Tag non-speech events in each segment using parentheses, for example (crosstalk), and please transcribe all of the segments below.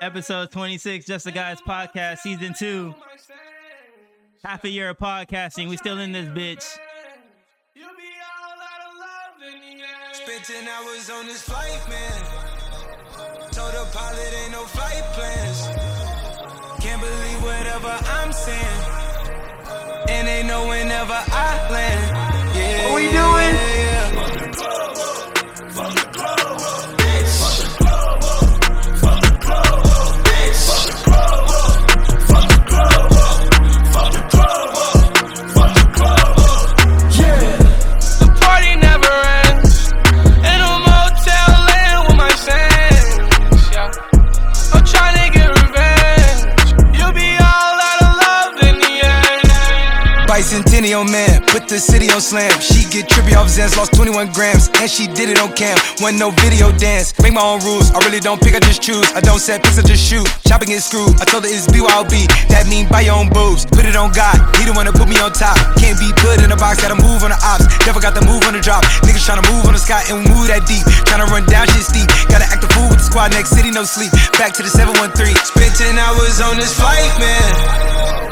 Episode 26, Just the Guys Podcast, Season 2. Half a year of podcasting. We still in this bitch. Spent 10 hours on this flight, man. Told the pilot ain't no flight plans. Can't believe whatever I'm saying. And they know whenever I land. Yeah. What we doing? Yeah. The Bicentennial man, put the city on slam. She get trippy off Xans, lost 21 grams, and she did it on cam. One no video dance, make my own rules. I really don't pick, I just choose. I don't set picks, I just shoot. Chopping get screwed. I told her it's BYOB. That mean buy your own boobs. Put it on God, he the one to put me on top. Can't be put in a box, gotta move on the ops. Never got the move on the drop. Niggas tryna move on the sky and move that deep. Tryna run down shit steep. Gotta act the fool with the squad next city, no sleep. Back to the 713. Spent 10 hours on this flight, man.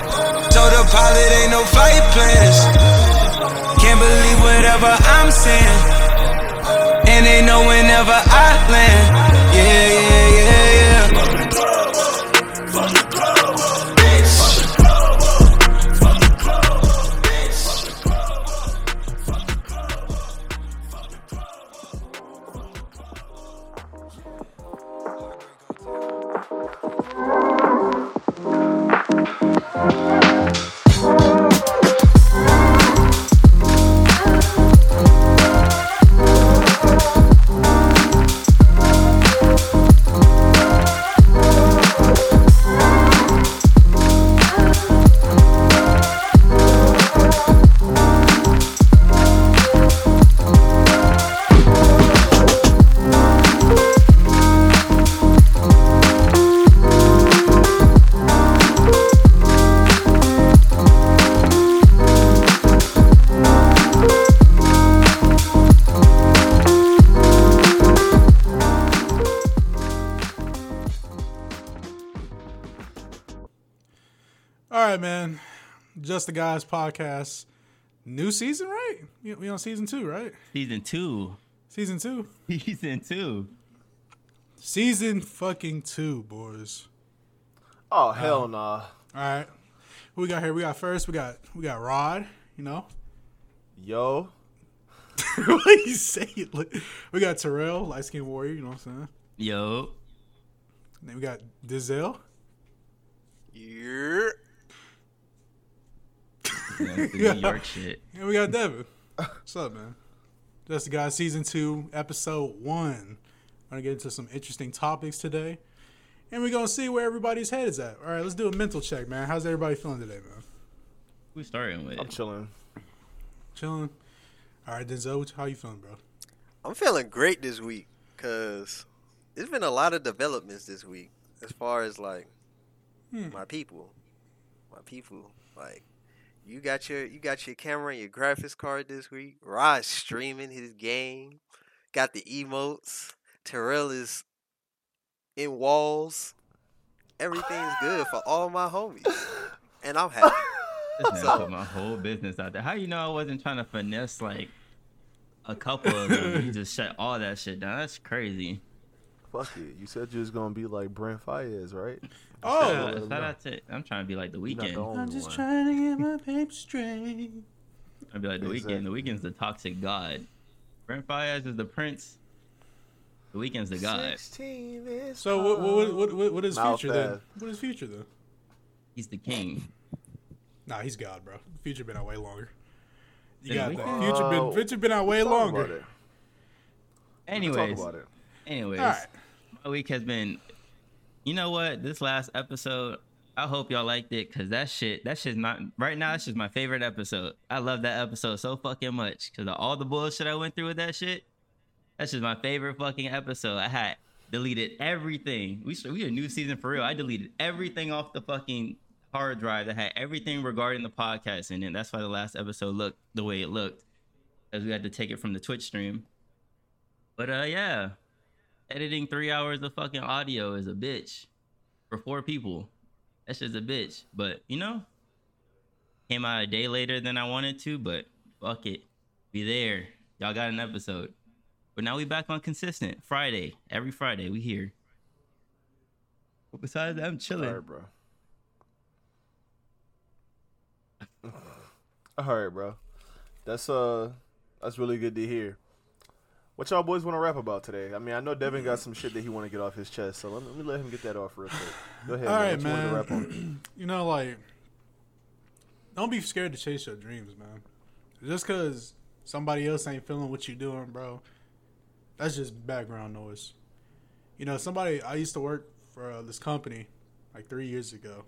Told the pilot ain't no flight plans. Can't believe whatever I'm saying. And they know whenever I land. Yeah, yeah, yeah, Just the Guys podcast. New season, right? We we on season two, right? Season 2. Season two. (laughs) Season 2. Season fucking two, boys. Oh uh, hell nah. All right. Who we got here? We got first. We got we got Rod. You know. Yo. (laughs) what you say it? We got Terrell, light skinned warrior. You know what I'm saying. Yo. Then we got Denzel. Yeah. That's the Yeah. (laughs) New York shit. And we got Devin. What's up, man? Just the Guys season two, episode one. I'm gonna get into some interesting topics today. And we're gonna see where everybody's head is at. All right, let's do a mental check, man. How's everybody feeling today, man? We starting with. I'm chilling. Chilling. All right, Denzel, how you feeling, bro? I'm feeling great this week because there's been a lot of developments this week as far as like Hmm. my people, my people. Like you got your you got your camera and your graphics card this week. Rod's streaming his game. Got the emotes. Terrell is in walls. Everything's good for all my homies, and I'm happy. This man So- put my whole business out there. How you know I wasn't trying to finesse like a couple of them? You just shut all that shit down. That's crazy. Fuck it. You said you was gonna be like Brent Faiyaz, right? Oh, let shout know. out to. I'm trying to be like the You're Weeknd. the I'm just one. trying to get my paper straight. I'd be like the Weeknd. The Exactly. Weeknd's the toxic god. Brent Faiyaz is the prince. The Weeknd's the god. is So what what what what, what is Mouth future then? What is future then? He's the king. Nah, he's God, bro. Future been out way longer. You Then got we- that. Future been future been out way longer. Anyways, Talk about it. anyways, All right. my week has been. You know what? This last episode, I hope y'all liked it because that shit, that shit's not right now. That's just my favorite episode. I love that episode so fucking much because all the bullshit I went through with that shit. That's just my favorite fucking episode. I had deleted everything. We we a new season for real. I deleted everything off the fucking hard drive that had everything regarding the podcast, and then that's why the last episode looked the way it looked, as we had to take it from the Twitch stream. But uh, yeah, editing three hours of fucking audio is a bitch for four people. That's just a bitch. But you know, came out a day later than I wanted to, but fuck it. Be there. Y'all got an episode. But now we back on consistent. Friday. Every Friday we here. But besides that, I'm chilling. All right, bro. (laughs) All right, bro. That's uh, that's really good to hear. What y'all boys want to rap about today? I mean, I know Devin got some shit that he want to get off his chest, so let me, let me let him get that off real quick. Go ahead, All man. right, you man. rap on? (clears throat) you know, like, don't be scared to chase your dreams, man. Just because somebody else ain't feeling what you doing, bro, that's just background noise. You know, somebody, I used to work for uh, this company like three years ago.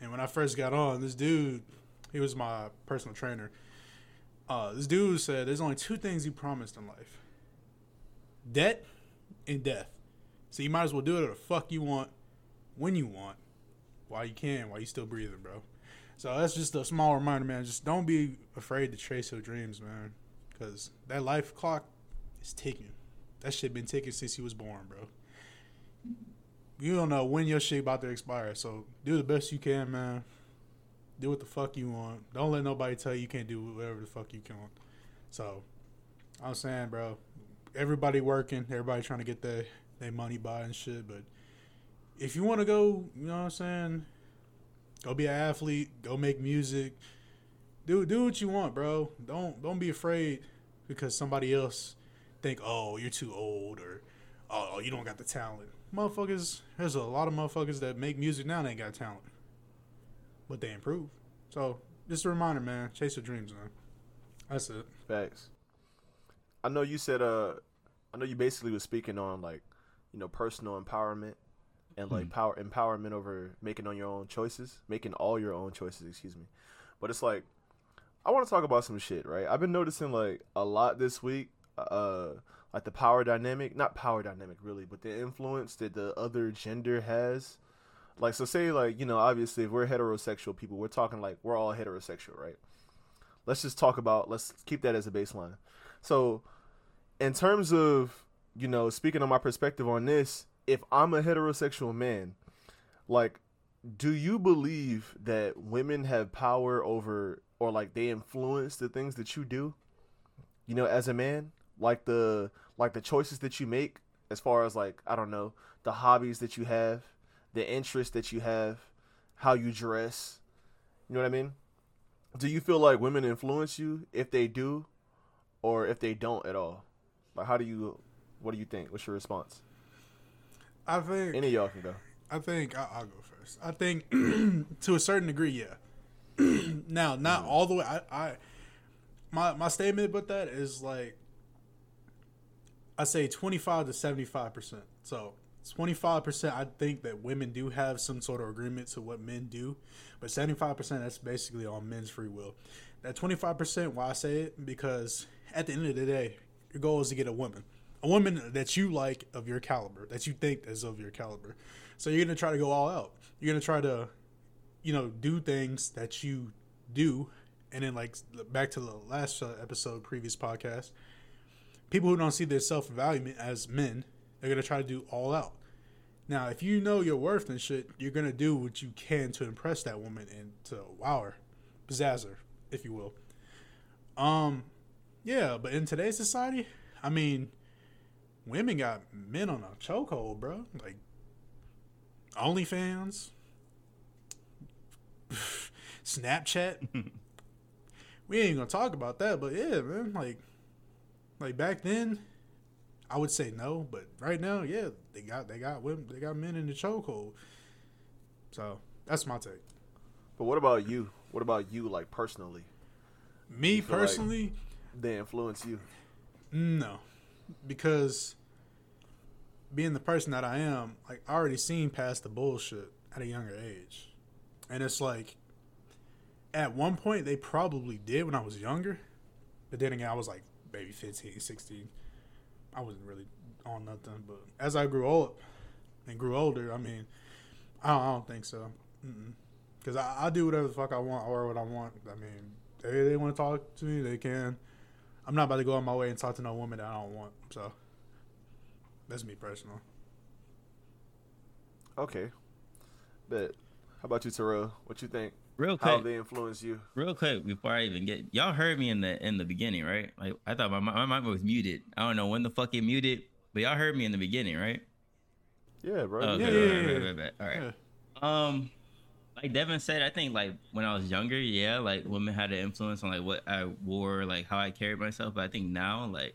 And when I first got on, this dude, he was my personal trainer. Uh, this dude said there's only two things you promised in life debt and death. So you might as well do whatever the fuck you want when you want while you can, while you still breathing, bro. So that's just a small reminder, man. Just don't be afraid to chase your dreams, man. Because that life clock is ticking. That shit been ticking since you was born, bro. You don't know when your shit about to expire. So do the best you can, man. Do what the fuck you want. Don't let nobody tell you you can't do whatever the fuck you can. So I'm saying, bro, everybody working, everybody trying to get their their money by and shit, but if you want to go, you know what I'm saying, go be an athlete, go make music, do do what you want, bro. Don't don't be afraid because somebody else think, oh, you're too old or oh, you don't got the talent. Motherfuckers, there's a lot of motherfuckers that make music now and ain't got talent, but they improve. So just a reminder, man, chase your dreams, man. That's it. Facts. I know you said uh I know you basically was speaking on like, you know, personal empowerment and like power empowerment over making on your own choices, making all your own choices, excuse me. But it's like I want to talk about some shit, right? I've been noticing like a lot this week uh like the power dynamic, not power dynamic really, but the influence that the other gender has. Like so say like, you know, obviously if we're heterosexual people, we're talking like we're all heterosexual, right? let's just talk about let's keep that as a baseline so in terms of you know speaking on my perspective on this if i'm a heterosexual man like do you believe that women have power over or like they influence the things that you do? You know as a man like the like the choices that you make as far as like i don't know the hobbies that you have the interests that you have how you dress you know what i mean? Do you feel like women influence you? If they do or if they don't at all like how do you what do you think what's your response I think any of y'all can go I think I, I'll go first. I think (clears throat) to a certain degree, yeah. (clears throat) now, not mm-hmm. all the way. I, I my my statement about that is like I say twenty five to seventy five percent. So twenty five percent, I think that women do have some sort of agreement to what men do, but seventy five percent that's basically on men's free will. That twenty five percent, why I say it because at the end of the day, your goal is to get a woman, a woman that you like of your caliber, that you think is of your caliber. So you're gonna try to go all out. You're gonna try to, you know, do things that you do, and then like back to the last episode, previous podcast. People who don't see their self value as men, they're gonna try to do all out. Now, if you know your worth and shit, you're gonna do what you can to impress that woman and to wow her, pizzazz her, if you will. Um, yeah, but in today's society, I mean, women got men on a chokehold, bro. Like OnlyFans, (laughs) Snapchat. (laughs) we ain't gonna talk about that, but yeah, man. Like, like back then, I would say no, but right now, yeah, they got they got women, they got men in the chokehold. So that's my take. but what about you what about you like personally? Me feel like- personally, they influence you? No, because being the person that I am, like I already seen past the bullshit at a younger age, and it's like at one point they probably did when I was younger, but then again I was like maybe 15, 16. I wasn't really on nothing, but as I grew up and grew older, I mean, I don't, I don't think so. Because I, I do whatever the fuck I want or what I want. I mean, they, they want to talk to me, they can. I'm not about to go on my way and talk to no woman that I don't want. So That's me personal. Okay. But how about you, Terrell? What you think? Real quick, How they influence you? real quick before I even get y'all heard me in the in the beginning, right? Like I thought my my mic was muted. I don't know when the fuck it muted, but y'all heard me in the beginning, right? Yeah, bro. Oh, okay, Yeah, right, yeah, right, yeah. right, right, All right. Yeah. Um, like Devin said, I think like when I was younger, yeah, like women had an influence on like what I wore, like how I carried myself. But I think now, like,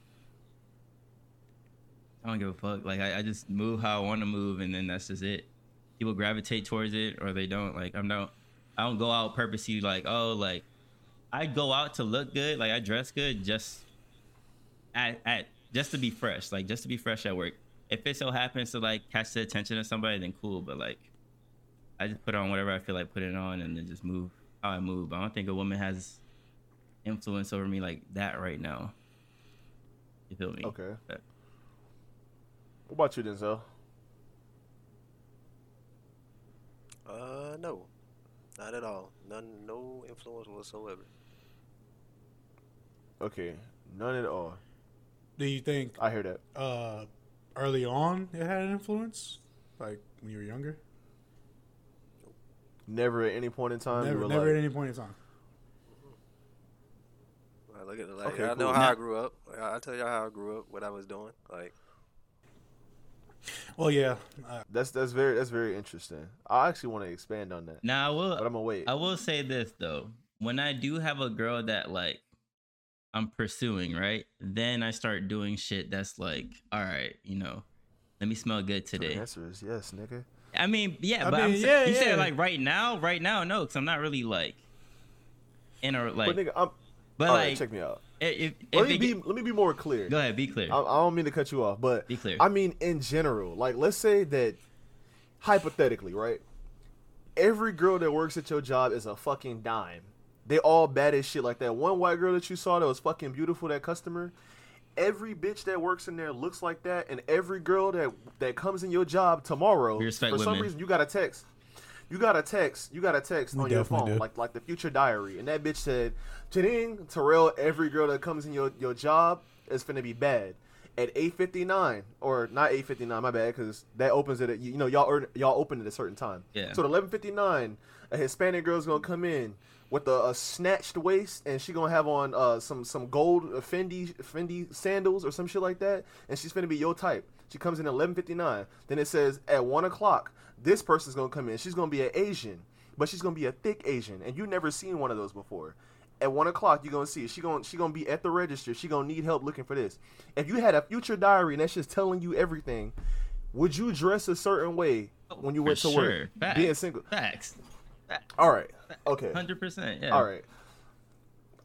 I don't give a fuck. Like I, I just move how I want to move, and then that's just it. People gravitate towards it, or they don't. Like I'm not. I don't go out purposely like oh like I go out to look good, like I dress good just at at just to be fresh, like just to be fresh at work. If it so happens to like catch the attention of somebody, then cool. But like I just put on whatever I feel like putting on and then just move how I move. I don't think a woman has influence over me like that right now. You feel me? Okay. But- What about you, Denzel? Uh, no, not at all. None, no influence whatsoever. Okay, none at all. Do you think I hear that. uh, early on it had an influence, like when you were younger? Never at any point in time. never, never like, at any point in time. Like, look at the like. Okay, I know how Now- I grew up. Like, I tell y'all how I grew up, what I was doing. Like, Well, yeah, uh, That's that's very that's very interesting. I actually want to expand on that, Now I will but I'm gonna wait. I will say this though. When I do have a girl that like I'm pursuing, right? Then I start doing shit that's like, all right, you know, let me smell good So the today. answer is yes, nigga. I mean, yeah, I but I'm mean, yeah, you yeah. said like right now, right now, no, because I'm not really like in a like, but nigga, I'm. but like, right, check me out. if, if, Let me be get- let me be more clear. go ahead, be clear, I, I don't mean to cut you off, but be clear. I mean in general. Like, let's say that hypothetically, right? Every girl that works at your job is a fucking dime. They all bad as shit. Like that one white girl that you saw that was fucking beautiful, that customer. Every bitch that works in there looks like that, and every girl that that comes in your job tomorrow, We respect for some reason, you got a text. You got a text. You got a text We on your phone, do. like like the future diary, and that bitch said, "Janine Terrell, every girl that comes in your your job is gonna be bad." At eight fifty nine, or not eight fifty nine, my bad, because that opens it. At, you know, y'all earn, y'all open at a certain time. Yeah. So at eleven fifty nine, a Hispanic girl's gonna come in with a, a snatched waist, and she gonna have on uh, some some gold Fendi Fendi sandals or some shit like that, and she's gonna be your type. She comes in at eleven fifty nine. Then it says at one o'clock, this person's gonna come in. She's gonna be an Asian, but she's gonna be a thick Asian, and you never seen one of those before. At one o'clock, you're gonna see it. She gonna she gonna be at the register. She gonna need help looking for this. If you had a future diary and that's just telling you everything, would you dress a certain way when you For went to sure. work? Facts. Being single. Facts, All right. Okay. hundred percent, yeah. All right.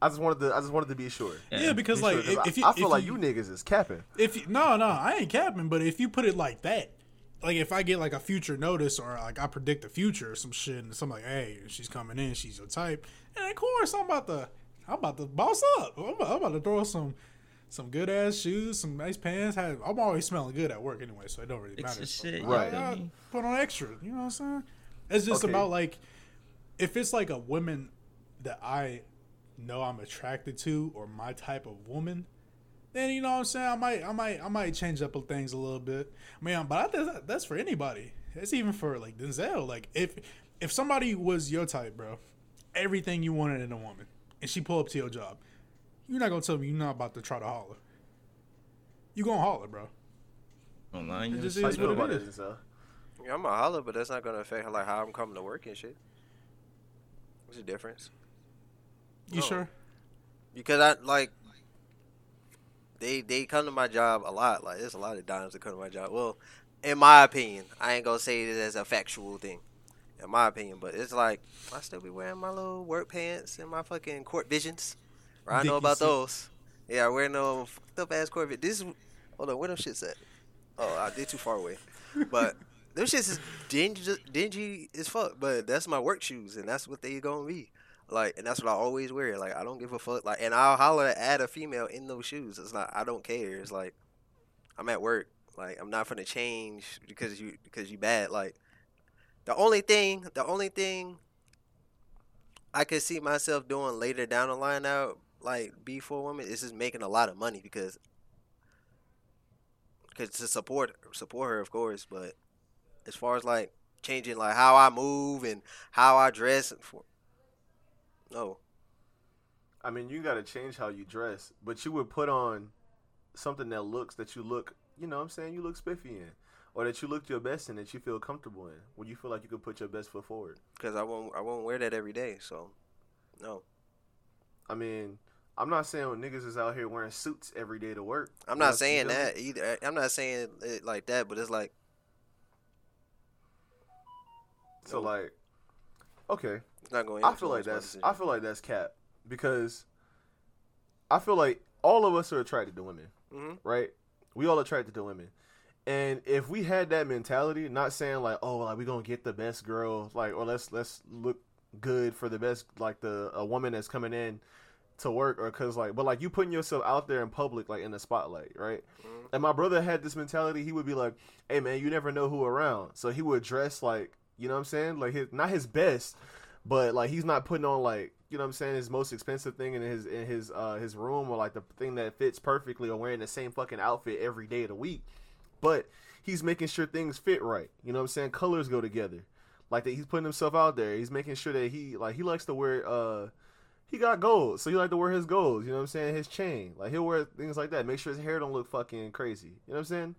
I just wanted to. I just wanted to be sure. yeah, because Be like sure, 'cause if, I, if you, I feel if like you, niggas is capping. if you, no no I ain't capping, but if you put it like that, like if I get like a future notice or like I predict the future or some shit, and something like, hey, she's coming in, she's your type, and of course I'm about to I'm about to boss up. I'm about, I'm about to throw some some good ass shoes, some nice pants. Have, I'm always smelling good at work anyway, so it don't really matter. the shit, you Right. feel I put on extra. You know what I'm saying? It's just Okay. about like if it's like a woman that I know I'm attracted to or my type of woman, then you know what I'm saying. I might, I might, I might change up things a little bit. I mean, but I think that's for anybody. It's even for like Denzel. Like if if somebody was your type, bro, everything you wanted in a woman, and she pull up to your job, you're not gonna tell me you're not about to try to holler. You gonna holler, bro? Online, It you just just How is you feel what about it this? Uh, yeah, I'm gonna holler, but that's not gonna affect like how I'm coming to work and shit. What's the difference? You No. sure? Because I like they they come to my job a lot. Like there's a lot of dimes that come to my job. Well, in my opinion, I ain't gonna say it as a factual thing. In my opinion, but it's like I still be wearing my little work pants and my fucking court visions. Right? I know about those. Yeah, I wear no fucked up ass court. This is hold on, where them shits at? Oh, I did too far away. But them shits is dingy, dingy as fuck. But that's my work shoes, and that's what they gonna be. Like, and that's what I always wear. Like, I don't give a fuck. Like, and I'll holler at a female in those shoes. It's not. I don't care. It's like, I'm at work. Like, I'm not gonna change because you because you bad. Like, the only thing, the only thing I could see myself doing later down the line now, like, be for a woman, is just making a lot of money because cause to support support her, of course. But as far as like changing like how I move and how I dress, and for no, I mean, you got to change how you dress, but you would put on something that looks that you look, you know what I'm saying, you look spiffy in. Or that you look your best in, that you feel comfortable in, when you feel like you could put your best foot forward. cause I won't I won't wear that every day. So no, I mean, I'm not saying niggas is out here wearing suits every day to work. I'm not saying that either. I'm not saying it like that, but it's like So like, okay, it's not going. I feel like that's I feel like that's cap because I feel like all of us are attracted to women, hmm right? We all attracted to women, and if we had that mentality, not saying like, oh, like we gonna get the best girl, like, or let's let's look good for the best, like the a woman that's coming in to work, or cause like, but like you putting yourself out there in public, like in the spotlight, right? Mhm. And my brother had this mentality. He would be like, "Hey man, you never know who around." So he would dress like, you know what I'm saying, like his not his best, but like he's not putting on like, you know what I'm saying, his most expensive thing in his in his uh his room or like the thing that fits perfectly or wearing the same fucking outfit every day of the week. But he's making sure things fit right. You know what I'm saying? Colors go together. Like that he's putting himself out there. He's making sure that he like he likes to wear uh he got gold, so he like to wear his golds. You know what I'm saying? His chain, like he'll wear things like that. Make sure his hair don't look fucking crazy. You know what I'm saying?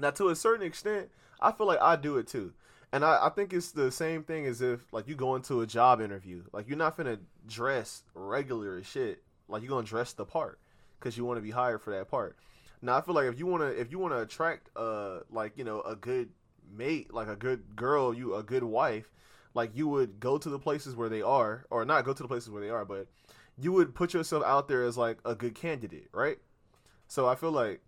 Now, to a certain extent, I feel like I do it too, and I, I think it's the same thing as if like you go into a job interview. Like you're not gonna dress regular as shit. Like you're gonna dress the part because you want to be hired for that part. Now, I feel like if you wanna if you wanna attract uh like you know a good mate, like a good girl, you a good wife, like you would go to the places where they are, or not go to the places where they are, but you would put yourself out there as like a good candidate, right? So I feel like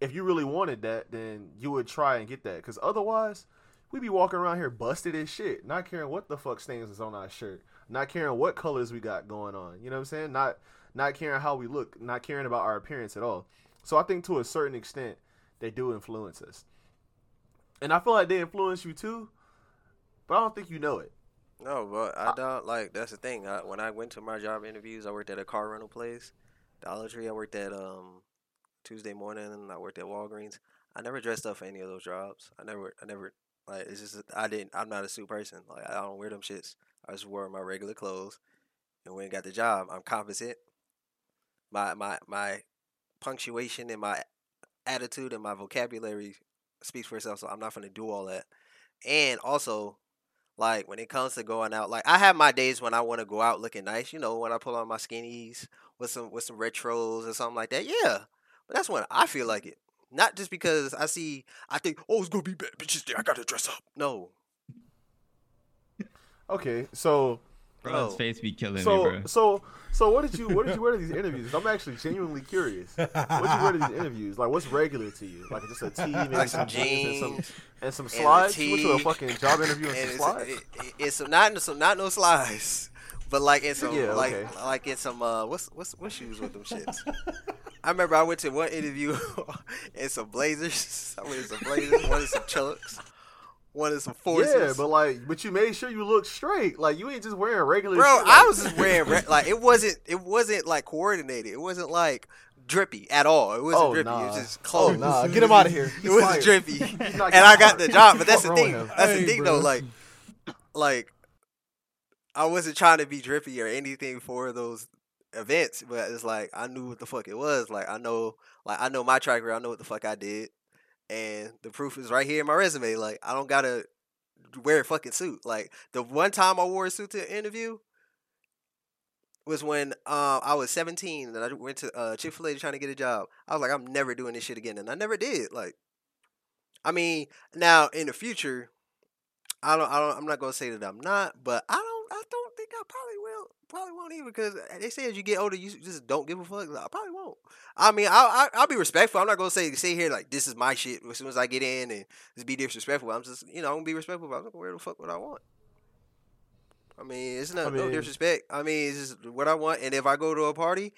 if you really wanted that, then you would try and get that. Because otherwise, we be walking around here busted as shit, not caring what the fuck stains is on our shirt, not caring what colors we got going on. You know what I'm saying? Not not caring how we look, not caring about our appearance at all. So I think to a certain extent, they do influence us, and I feel like they influence you too, but I don't think you know it. No, but I don't like. That's the thing. I, when I went to my job interviews, I worked at a car rental place, Dollar Tree. I worked at um Tuesday morning, and I worked at Walgreens. I never dressed up for any of those jobs. I never, I never like. It's just I didn't. I'm not a suit person. Like I don't wear them shits. I just wore my regular clothes, and when I got the job, I'm competent. My my my punctuation and my attitude and my vocabulary speaks for itself. So I'm not gonna do all that. And also, like when it comes to going out, like I have my days when I want to go out looking nice. You know, when I pull on my skinnies with some with some retros or something like that. Yeah, but that's when I feel like it. Not just because I see, I think, oh, it's gonna be bad bitches there. I gotta dress up. No, Okay, so Bro, his face be killing me, bro. so so what did you what did you (laughs) wear to these interviews? I'm actually genuinely curious. What did you wear to these interviews? Like what's regular to you? Like just a tee, maybe Like some some jeans and some jeans and some a slides. You went to a fucking job interview and, and some it's, slides. it, it- it's not some not no slides, but like in some Yeah, like okay. like in some uh what's what's what shoes with them shits. I remember I went to one interview (laughs) in some blazers. (laughs) I went in some blazers, one in some chucks, one in some forces. Yeah, but like, but you made sure you looked straight. Like you ain't just wearing regular. Bro, shit, I was just wearing re- like it wasn't it wasn't like coordinated. It wasn't like drippy at all. It wasn't Oh, drippy. It was just Oh clothes. nah, (laughs) get him out of here. It He's wasn't drippy. And I got the job. But that's the thing. him? That's Hey, the thing bro. though. Like, like I wasn't trying to be drippy or anything for those events, but it's like I knew what the fuck it was. Like I know, like I know my track record. I know what the fuck I did, and the proof is right here in my resume. Like I don't gotta wear a fucking suit. Like the one time I wore a suit to an interview was when uh, I was 17 and I went to uh, Chick Fil A trying to get a job. I was like, I'm never doing this shit again, and I never did. Like, I mean, now in the future, I don't, I don't, I'm not gonna say that I'm not, but I don't, I don't think I probably will, probably won't either, because uh, they say as you get older, you just don't give a fuck. I probably won't. I mean, I'll, I'll, I'll be respectful. I'm not gonna say sit here like this is my shit as soon as I get in and just be disrespectful. I'm just, you know, I'm gonna be respectful. But I'm gonna wear the fuck what I want. I mean, it's not I no disrespect. I mean, it's just what I want. And if I go to a party,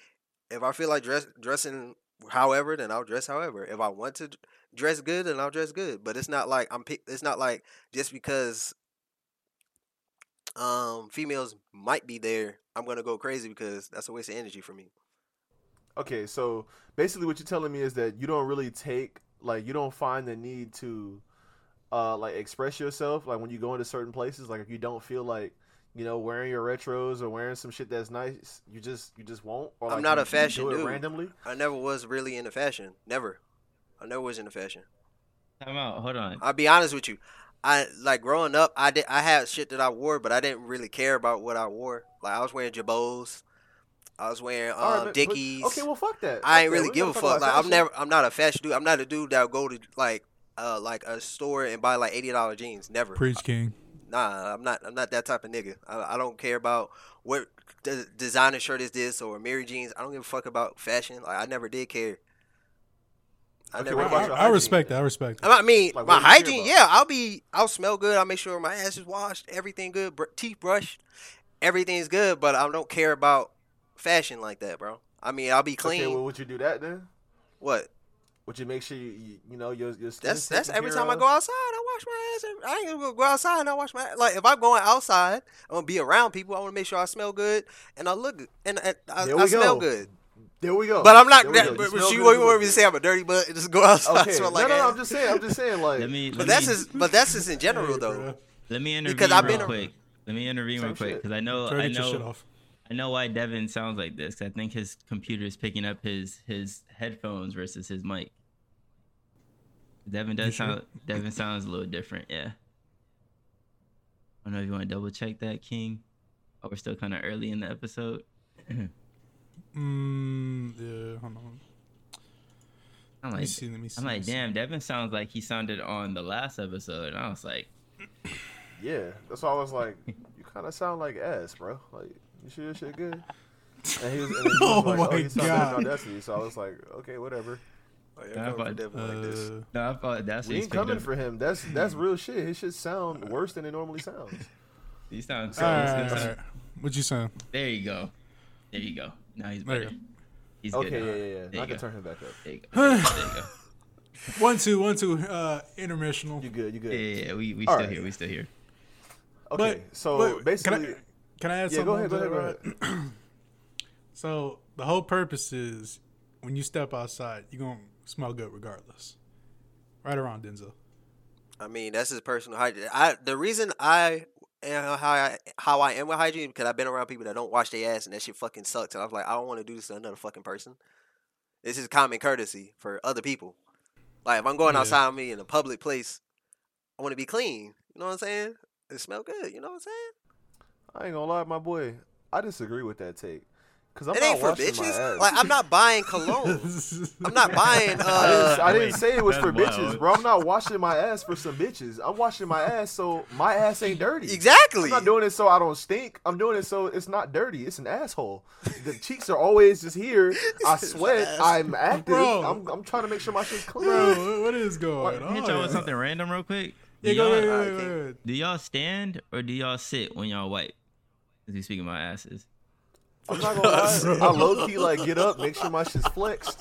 if I feel like dress dressing however, then I'll dress however. If I want to dress good, then I'll dress good. But it's not like I'm. It's not like just because um females might be there, I'm gonna go crazy because that's a waste of energy for me. Okay, so basically, what you're telling me is that you don't really take like you don't find the need to uh like express yourself like when you go into certain places like if you don't feel like you know wearing your retros or wearing some shit that's nice you just you just won't or I'm not you a fashion do it dude. randomly I never was really into fashion. Never. I never was into fashion. Time out. Hold on. I'll be honest with you. I like growing up. I did. I had shit that I wore, but I didn't really care about what I wore. Like I was wearing Jabos. I was wearing All right, um, but- Dickies. okay well fuck that I ain't Fuck really give a gotta fuck. Like I'm never. I'm not a fashion dude. I'm not a dude that'll go to like uh like a store and buy like eighty dollar jeans. Never. Preach King. Nah, I'm not. I'm not that type of nigga. I, I don't care about what the designer shirt is this or Amiri jeans. I don't give a fuck about fashion. Like I never did care. I Okay, what about your I hygiene respect that. I respect that. I mean, Like, my what do you care hygiene, yeah, I'll be, I'll smell good. I'll make sure my ass is washed, everything good, br- teeth brushed, everything's good. But I don't care about fashion like that, bro. I mean, I'll be clean. okay well would you do that then what? would you make sure you you, you know your your skin's That's that's every care time I go outside, I wash my ass. every- I ain't gonna go outside and I wash my ass. like if I'm going outside, I'm gonna be around people. I want to make sure I smell good and I look good and, and I, There I smell good. There we go But I'm not. There we That, go. but, smell but you, want me to say. I'm a dirty butt and just go outside okay smell no like no, no ass? I'm just saying I'm just saying like Let me. Let But me, that's just, but that's just in general though. Let me intervene Because I've real been a- quick. Let me intervene real quick because I know I get your shit know. I know why Devin sounds like this. I think his computer is picking up his his headphones versus his mic. Devin You does sure? sound. Devin sounds a little different. Yeah. I don't know if you want to double check that, King. Oh, we're still kind of early in the episode. (clears throat) Mm, yeah, hold on. I'm Let me like, see. Let me see. I'm let me like, see. damn, Devin sounds like he sounded on the last episode. And I was like, Yeah, that's why I was like, you kind of sound like ass, bro. Like, you sure your shit good? And he was, and he (laughs) was Oh like, my oh, you sound God. like Audacity. So I was like, okay, whatever. Oh, you're Nah, coming for Devin like this. Uh, no, I thought that's We he's ain't coming up- for him. That's that's (laughs) real shit. His shit sound worse than it normally sounds. He sounds. all right, he's all right, right. What you saying? There you go. There you go. Now he's There better. go. He's Okay, good. yeah, yeah, yeah. There I can go. turn him back up. There you go. There you go. There you go. One, two, one, two. Uh, intermissional. You good? You good? Yeah, yeah, yeah. We we All still right. here. We still here. Okay, But- so but basically, can I, can I add yeah, something? go ahead, go ahead, that, go ahead. (clears throat) So the whole purpose is when you step outside, you're gonna smell good regardless. Right around Denzel. I mean, that's his personal hygiene. I the reason I am how I how I am with hygiene because I've been around people that don't wash their ass and that shit fucking sucks. And I was like, I don't want to do this to another fucking person. This is common courtesy for other people. Like if I'm going Yeah. outside me in a public place, I want to be clean. You know what I'm saying? It smell good. You know what I'm saying? I ain't gonna lie, my boy. I disagree with that take. Cause I'm it not ain't for bitches. Like I'm not buying cologne. I'm not buying. (laughs) I didn't, Uh, I didn't wait, say it was for that's bitches, bro. I'm not washing my ass for some bitches. I'm washing my ass so my ass ain't dirty. exactly. I'm not doing it so I don't stink. I'm doing it so it's not dirty. It's an asshole. The cheeks are always just here. (laughs) I sweat. I'm active. I'm, I'm trying to make sure my shit's clean. Bro, what- what is going What- Hit on? y'all with something random real quick. Do Yeah, y'all, ahead, go Alright, ahead, go ahead. do y'all stand or do y'all sit when y'all wipe? As we speak of my asses. I'm not gonna lie. I low key like get up, make sure my shit's flexed.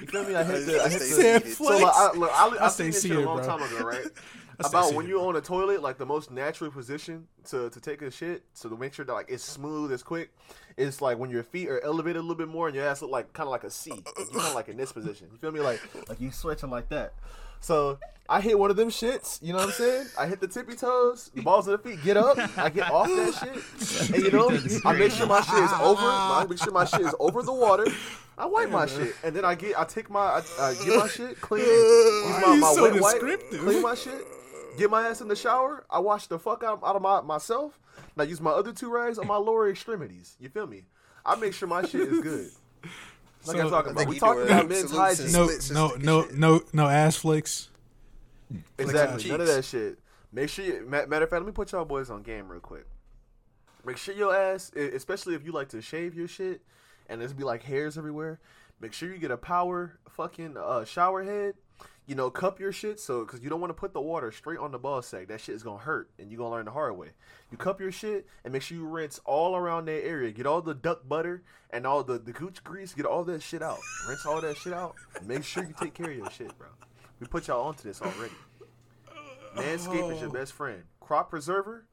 You feel me? I hit the. I hit the Said so like, I, look, I, I, I seen say this shit a long bro. time ago, right? (laughs) About when it. you on a toilet, like the most natural position to, to take a shit, so to make sure that like it's smooth, it's quick. It's like when your feet are elevated a little bit more and your ass look like kind of like a C. You kind of like in this position. You feel me? Like like you stretching like that. So I hit one of them shits. You know what I'm saying? I hit the tippy toes, the balls of the feet. Get up. I get off that (laughs) shit, and you know I make sure my shit is over. I make sure my shit is over the water. I wipe my shit, and then I get I take my I, I get my shit clean. (laughs) Use my, my so wet wipe, clean my shit. Get my ass in the shower. I wash the fuck out, out of my myself. And I use my other two rags on my lower extremities. You feel me? I make sure my shit is good. (laughs) Like So- I'm talking about. We talking about men's hygiene. No, no, no, no, no ass flicks. Exactly. None of that shit. Make sure. You, matter of fact, let me put y'all boys on game real quick. Make sure your ass, especially if you like to shave your shit, and there's be like hairs everywhere. Make sure you get a power fucking uh, shower head. You know, cup your shit so because you don't want to put the water straight on the ball sack. That shit is gonna hurt, and you're gonna learn the hard way. You cup your shit and make sure you rinse all around that area. Get all the duck butter and all the the gooch grease. Get all that shit out. Rinse all that shit out. Make sure you take care of your shit, bro. We put y'all onto this already. Manscaped is your best friend. Crop preserver,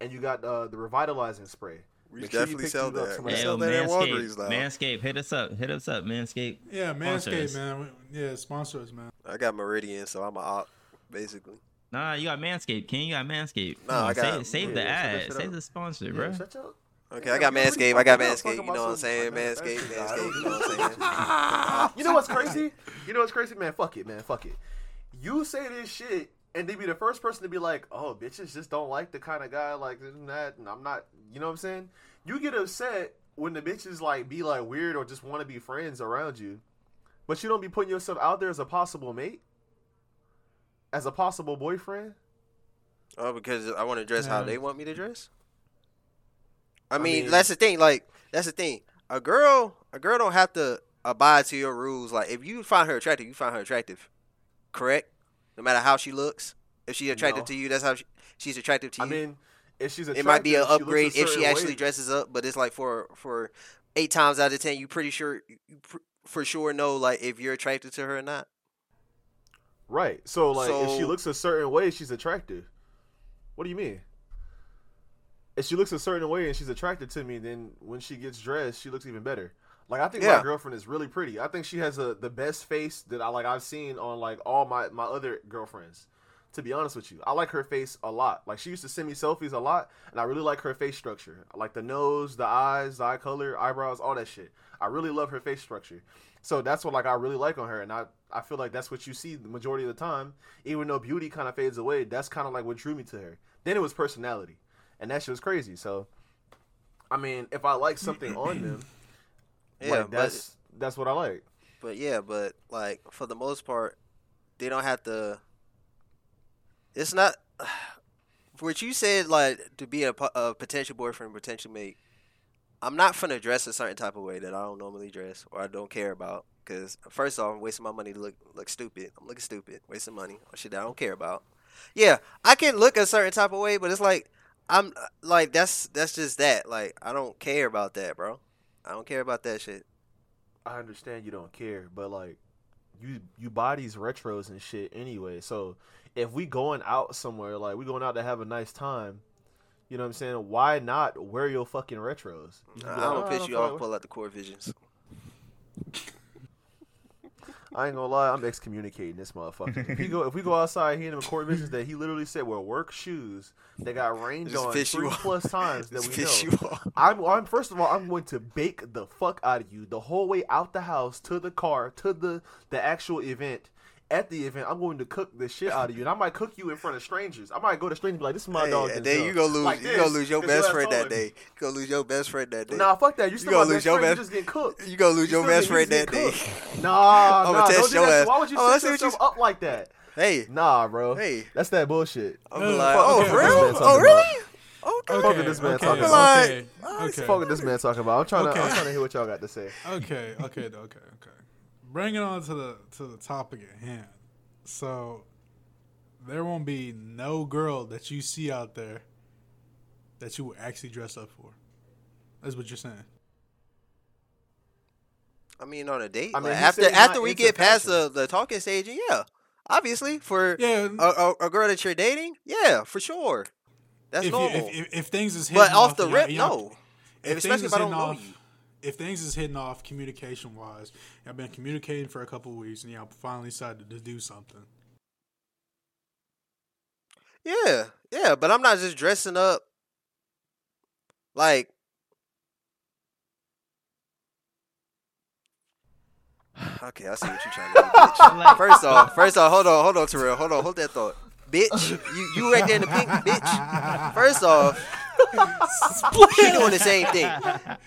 and you got uh, the revitalizing spray. We Make sure you definitely pick sell these up. that. Hey, sell yo, that at Walgreens now. Manscaped, hit us up, hit us up, Manscaped. Yeah, Sponsor Manscaped, man. Yeah, sponsor us, man. I got Meridian, so I'm a op, basically. Nah, you got Manscaped, King. You got Manscaped. Nah, Come I got- save, save yeah, the shut ad, save up. the sponsor, Yeah, bro. shut your- Okay, I got we already Manscaped. I got fucking up, Manscaped. You know what I'm saying? like, Manscaped, that- that- Manscaped. You know what I'm saying? You know what's crazy? You know what's crazy, man? Fuck it, man. Fuck it. You say this shit, and they'd be the first person to be like, "Oh, bitches just don't like the kind of guy like this and that." And I'm not. You know what I'm saying? You get upset when the bitches like be like weird or just want to be friends around you, but you don't be putting yourself out there as a possible mate, as a possible boyfriend. Oh, because I want to dress how they want me to dress. I I mean, mean- that's the thing. Like, that's the thing. A girl, a girl don't have to abide to your rules. Like, if you find her attractive, you find her attractive, correct? No matter how she looks, if she's attractive No. to you, that's how she, she's attractive to you. I mein, if she's attractive, it might be an attractive, she upgrade if she actually way. dresses up, but it's like for for eight times out of ten, you pretty sure you pr- for sure know like if you're attracted to her or not. Right. So like if she looks a certain way, she's attractive. What do you mean? If she looks a certain way and she's attracted to me, then when she gets dressed, she looks even better. Like I think Yeah. my girlfriend is really pretty. I think she has a the best face that I like I've seen on like all my my other girlfriends. To be honest with you, I like her face a lot. Like she used to send me selfies a lot, and I really like her face structure. I like the nose, the eyes, the eye color, eyebrows, all that shit. I really love her face structure. So that's what like I really like on her, and I I feel like that's what you see the majority of the time. Even though beauty kind of fades away, that's kind of like what drew me to her. Then it was personality, and that shit was crazy. So, I mean, if I like something on them, (clears throat) Yeah, like but that's that's what I like. But yeah, but like for the most part, they don't have to. It's not (sighs) what you said. Like to be a, a potential boyfriend, potential mate. I'm not finna dress a certain type of way that I don't normally dress or I don't care about. Cause first off, I'm wasting my money to look look stupid. I'm looking stupid, wasting money on shit that I don't care about. Yeah, I can look a certain type of way, but it's like I'm like that's that's just that. Like I don't care about that, bro. I don't care about that shit. I understand you don't care, but like you you buy these retros and shit anyway. So if we going out somewhere, like we going out to have a nice time, you know what I'm saying? Why not wear your fucking retros? You just be I don't "Oh, piss don't you off. Pull out the court visions. (laughs) I ain't gonna lie, I'm excommunicating this motherfucker. if go, if we go outside, he in the court visions that he literally said were work shoes that got rained Just on you three plus times that Just we know. I'm, I'm first of all, I'm going to bake the fuck out of you the whole way out the house to the car to the the actual event. At the event, I'm going to cook the shit out of you, and I might cook you in front of strangers. I might go to strangers and be like, "This is my Hey, dog." and Denzel." then you gonna lose. Like you gonna lose your best friend that day. You gonna lose your best friend that day. Nah, fuck that. You still gonna my lose best your friend. You just getting cooked. You gonna lose You your best friend that day. (laughs) Nah, I'ma nah, test don't do your that. ass. Why would you Oh, let's set you- yourself up like that? Hey, Nah, bro. Hey. that's that bullshit. I'm like, fuck- oh, okay, for okay, real? man, Oh, talking really? Okay. Fuck what this man okay, talking about. Okay, okay, Fuck what this man talking about. I'm trying to. I'm Okay. trying to hear what y'all got to say. okay, okay, okay, okay. Bring it on to the to the topic at hand. So there won't be no girl that you see out there that you will actually dress up for. That's what you're saying. I mean, on a date. I mean, like, after after we get past the, the talking stage, yeah, obviously for Yeah, a, a, a girl that you're dating, yeah, for sure, that's if, you, normal. if, if if things is hitting but off the y'all- rip, y'all- no. if especially things if is I don't hitting know you. If things is hitting off communication wise, I've been communicating for a couple of weeks, and y'all finally decided to do something. Yeah, yeah, but I'm not just dressing up like. (sighs) Okay, I see what you're trying to do. (laughs) Bitch. Like- First off, first off, hold on, hold on, Terrell, hold on, hold that thought, bitch. You you right there in the pink, bitch. First off, she doing the same thing.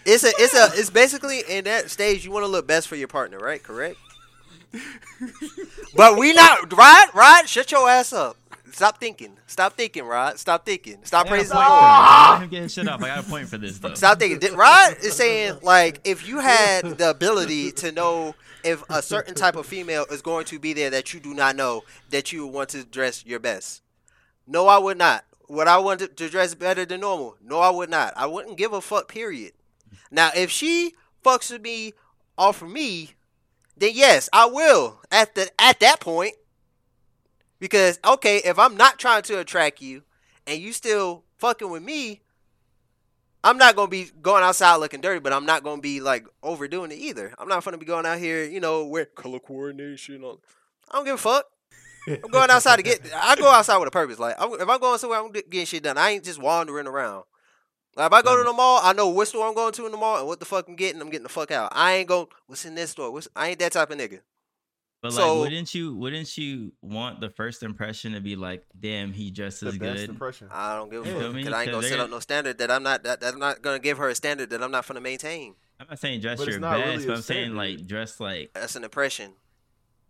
It's a it's a it's basically in that stage you want to look best for your partner, right? Correct. But we not Rod. Rod, shut your ass up. Stop thinking. Stop thinking, Rod. Stop thinking. Stop I got a praising point the for Lord. this. Let him get his shit off. I got a point for this though. Stop thinking. Rod is saying like if you had the ability to know if a certain type of female is going to be there that you do not know, that you would want to dress your best. No, I would not. Would I want to- dress better than normal? No, I would not. I wouldn't give a fuck. Period. Now, if she fucks with me off of me, then yes, I will. At the at that point, because okay, if I'm not trying to attract you, and you still fucking with me, I'm not gonna be going outside looking dirty, but I'm not gonna be like overdoing it either. I'm not gonna be going out here, you know, with color coordination. On. I don't give a fuck. I'm going outside to get. I go outside with a purpose. Like I'm, if I'm going somewhere, I'm getting shit done. I ain't just wandering around. Like if I go to the mall, I know what store I'm going to in the mall and what the fuck I'm getting. I'm getting the fuck out. I ain't going. What's in this store? What's, I ain't that type of nigga. But So- like, wouldn't you wouldn't you want the first impression to be like, damn, he The dresses best good? impression. I don't give a fuck because I ain't 'Cause gonna set up no standard that I'm not that, that I'm not gonna give her a standard that I'm not gonna maintain. I'm not saying dress But your best, really but a I'm saying like dress like That's an impression.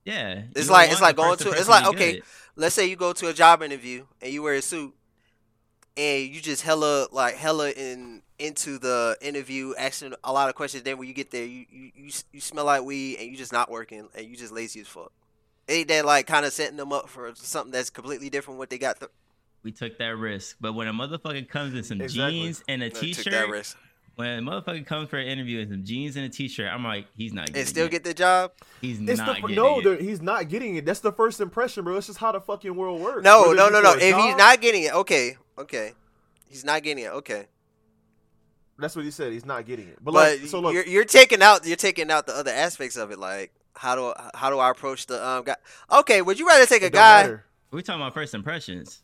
Yeah. It's like- it's like going to- it's like, okay, good. Let's say you go to a job interview and you wear a suit, and you just hella like hella in into the interview, asking a lot of questions. Then when you get there, you you you, you smell like weed and you just not working and you just lazy as fuck. Ain't that like kind of setting them up for something that's completely different what they got? Th- we took that risk. But when a motherfucker comes in some Exactly. jeans and a took that t-shirt, risk. When a motherfucker comes for an interview in some jeans and a t-shirt, I'm like, he's not getting it. and still it. get the job. he's It's not the getting no, it. they're- he's not getting it. That's the first impression, bro. It's just how the fucking world works. No, Whether no, no, no. for a If he's not getting it, okay, okay, he's not getting it. Okay, that's what he said. He's not getting it. But, but like, so look, you're you're taking out you're taking out the other aspects of it, like how do how do I approach the um guy? Okay, would you rather take a it don't guy? matter. We're talking about first impressions.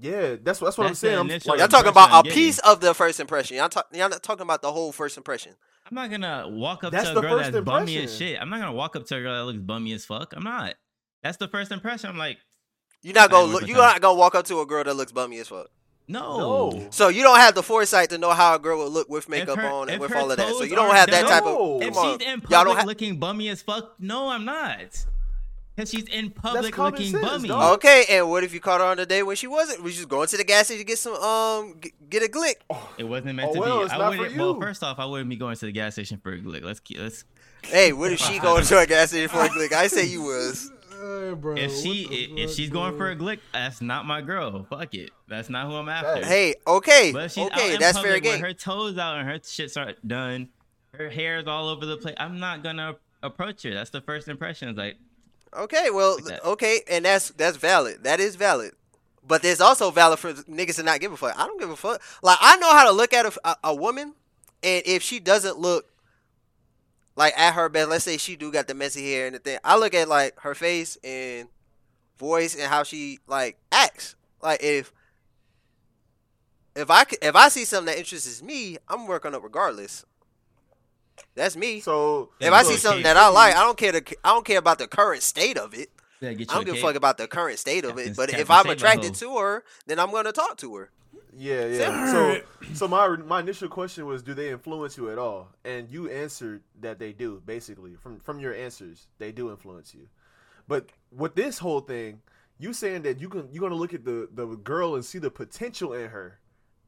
Yeah, that's that's what I'm saying. I'm, like, Y'all talking about a piece of the first impression. Y'all, talk, y'all not talking about the whole first impression. I'm not gonna walk up That's to a girl that's bummy as shit. I'm not gonna walk up to a girl that looks bummy as fuck. I'm not. That's the first impression. I'm like, You're not gonna look. You're not gonna walk up to a girl that looks bummy as fuck. no. No. So you don't have the foresight to know how a girl would look with makeup her- on and with all of that. So you don't have that type of. If on. she's in Y'all don't public have. looking bummy as fuck, no, I'm not. Cause she's in public looking sense, bummy. dog. Okay, and what if you caught her on the day when she wasn't? Was just going to the gas station to get some um g- get a glick? It wasn't meant Oh, to well, be. it's I not wouldn't. Well, you. first off, I wouldn't be going to the gas station for a glick. Let's keep. Let's. Hey, what if she going to a gas station for a glick? I say you was. (laughs) Hey, bro, If she the if fuck, she's going for a glick, that's not my girl. Fuck it. That's not who I'm after. Hey, okay, But if she's out okay, in that's public fair with game. her toes out and her shits aren't done, her hair's all over the place. I'm not gonna approach her. That's the first impression. It's like Okay, well, Like okay, and that's that's valid. That is valid. But there's also valid for niggas to not give a fuck. I don't give a fuck. Like I know how to look at a, a, a woman, and if she doesn't look like at her best, let's say she do got the messy hair and the thing, I look at like her face and voice and how she like acts. Like if if I if I see something that interests me, I'm working up regardless. That's me. So if I see something that I like, I don't care. To, I don't care about the current state of it. yeah, I don't give a fuck about the current state of it. But if I'm attracted to her, then I'm gonna talk to her. Yeah, yeah. So, so my my initial question was, do they influence you at all? And you answered that they do. Basically, from from your answers, they do influence you. But with this whole thing, you saying that you can you're gonna look at the the girl and see the potential in her,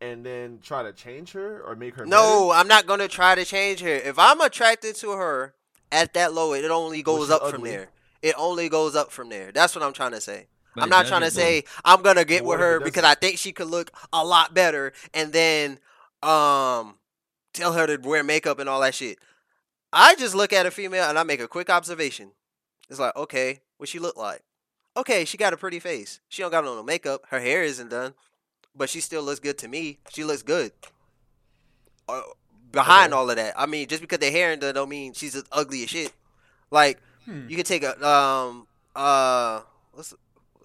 and then try to change her or make her No, I'm not gonna try to change her. If I'm attracted to her at that low, it only goes she's up from there. It only goes up from there. That's what I'm trying to say. But I'm not trying to doesn't, say I'm gonna get But with her because? I think she could look a lot better, and then um tell her to wear makeup and all that shit. I just look at a female and I make a quick observation. It's like, okay, what she look like? Okay, she got a pretty face. She don't got no makeup. Her hair isn't done, but she still looks good to me. She looks good. Uh, behind Okay. all of that, I mean, just because the hair and don't mean she's as ugly as shit. Like, Hmm. you can take a um uh what's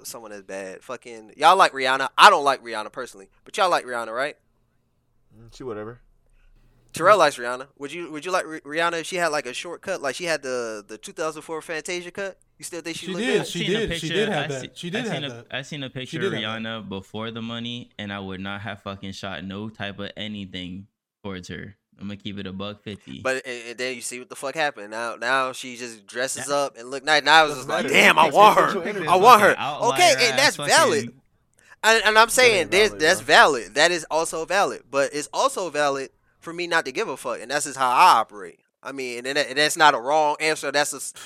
someone that's bad. Fucking y'all like Rihanna. I don't like Rihanna personally, but y'all like Rihanna, right? Mm, She whatever. Terrell likes Rihanna. Would you Would you like Rihanna if she had like a shortcut, like she had the the 2004 Fantasia cut? You still think she, She looked did. She seen a did. She did have I that. see- She did I have seen a, that. I seen a picture of. Rihanna before the money, and I would not have fucking shot no type of anything towards her. I'm gonna keep it a buck fifty. But and, and then you see what the fuck happened. Now now she just dresses That- up and look nice. Now I was just like, damn, I want her. I want her. Okay, and eh, that's fucking- valid. And, and I'm saying ain't there's valid, that's bro. valid. That is also valid. But it's also valid for me not to give a fuck, and that's just how I operate. I mean, and, that, and that's not a wrong answer. That's just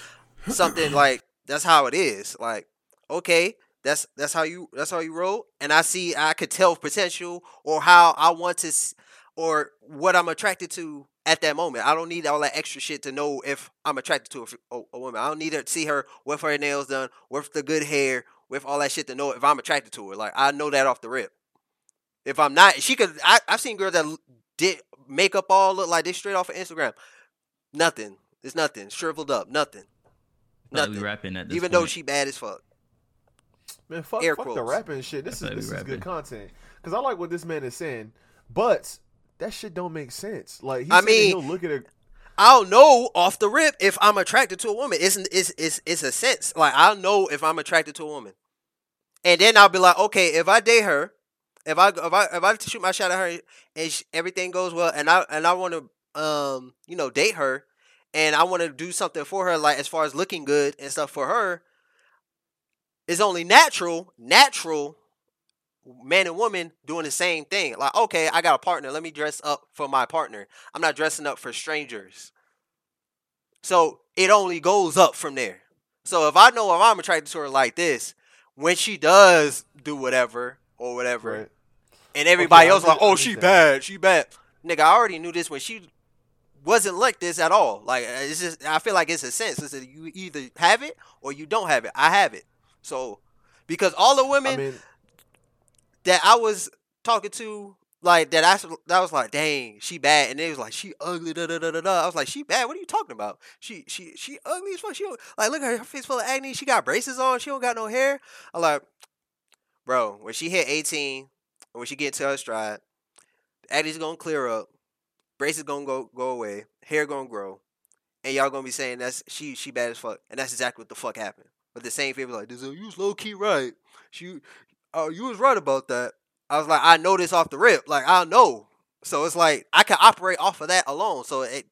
something like that's how it is. Like, okay, that's that's how you that's how you roll. And I see I could tell potential or how I want to, or what I'm attracted to at that moment. I don't need all that extra shit to know if I'm attracted to a woman. I don't need to see her with her nails done, with the good hair, with all that shit to know if I'm attracted to her. Like I know that off the rip. If I'm not, she could. I, I've seen girls that did makeup all look like they straight off of Instagram. Nothing. It's nothing. Shriveled up. Nothing. Like we rapping at this Even though she bad as fuck. Man, fuck, Air fuck the rapping shit. This is this we is good content. Cause I like what this man is saying, but that shit don't make sense. Like he I said that mean- he'll look at a I'll know off the rip if I'm attracted to a woman. It's it's it's it's a sense. Like I'll know if I'm attracted to a woman, and then I'll be like, okay, if I date her, if I if I if I shoot my shot at her and sh- everything goes well, and I and I want to um you know date her, and I want to do something for her, like as far as looking good and stuff for her, it's only natural natural man and woman doing the same thing. Like, okay, I got a partner. Let me dress up for my partner. I'm not dressing up for strangers. So it only goes up from there. So if I know if I'm attracted to her like this, when she does do whatever or whatever, right. and everybody I else like, oh, she bad, she bad. Nigga, I already knew this when she wasn't like this at all. Like uh, it's just, I feel like it's a sense. It's that you either have it or you don't have it. I have it. So because all the women I mean, that I was talking to, like that I that was like, dang, she bad, and they was like, she ugly, da da da da da. I was like, she bad. What are you talking about? She she she ugly as fuck. She don't- like look at her, her face full of acne. She got braces on. She don't got no hair. I'm like, bro, when she hit 18, when she get to her stride, acne's gonna clear up, braces gonna go go away, hair gonna grow, and y'all gonna be saying that's she she bad as fuck, and that's exactly what the fuck happened. But the same people like, this you was low key right. She oh, you was right about that. I was like, I know this off the rip. Like, I know. So it's like I can operate off of that alone. So it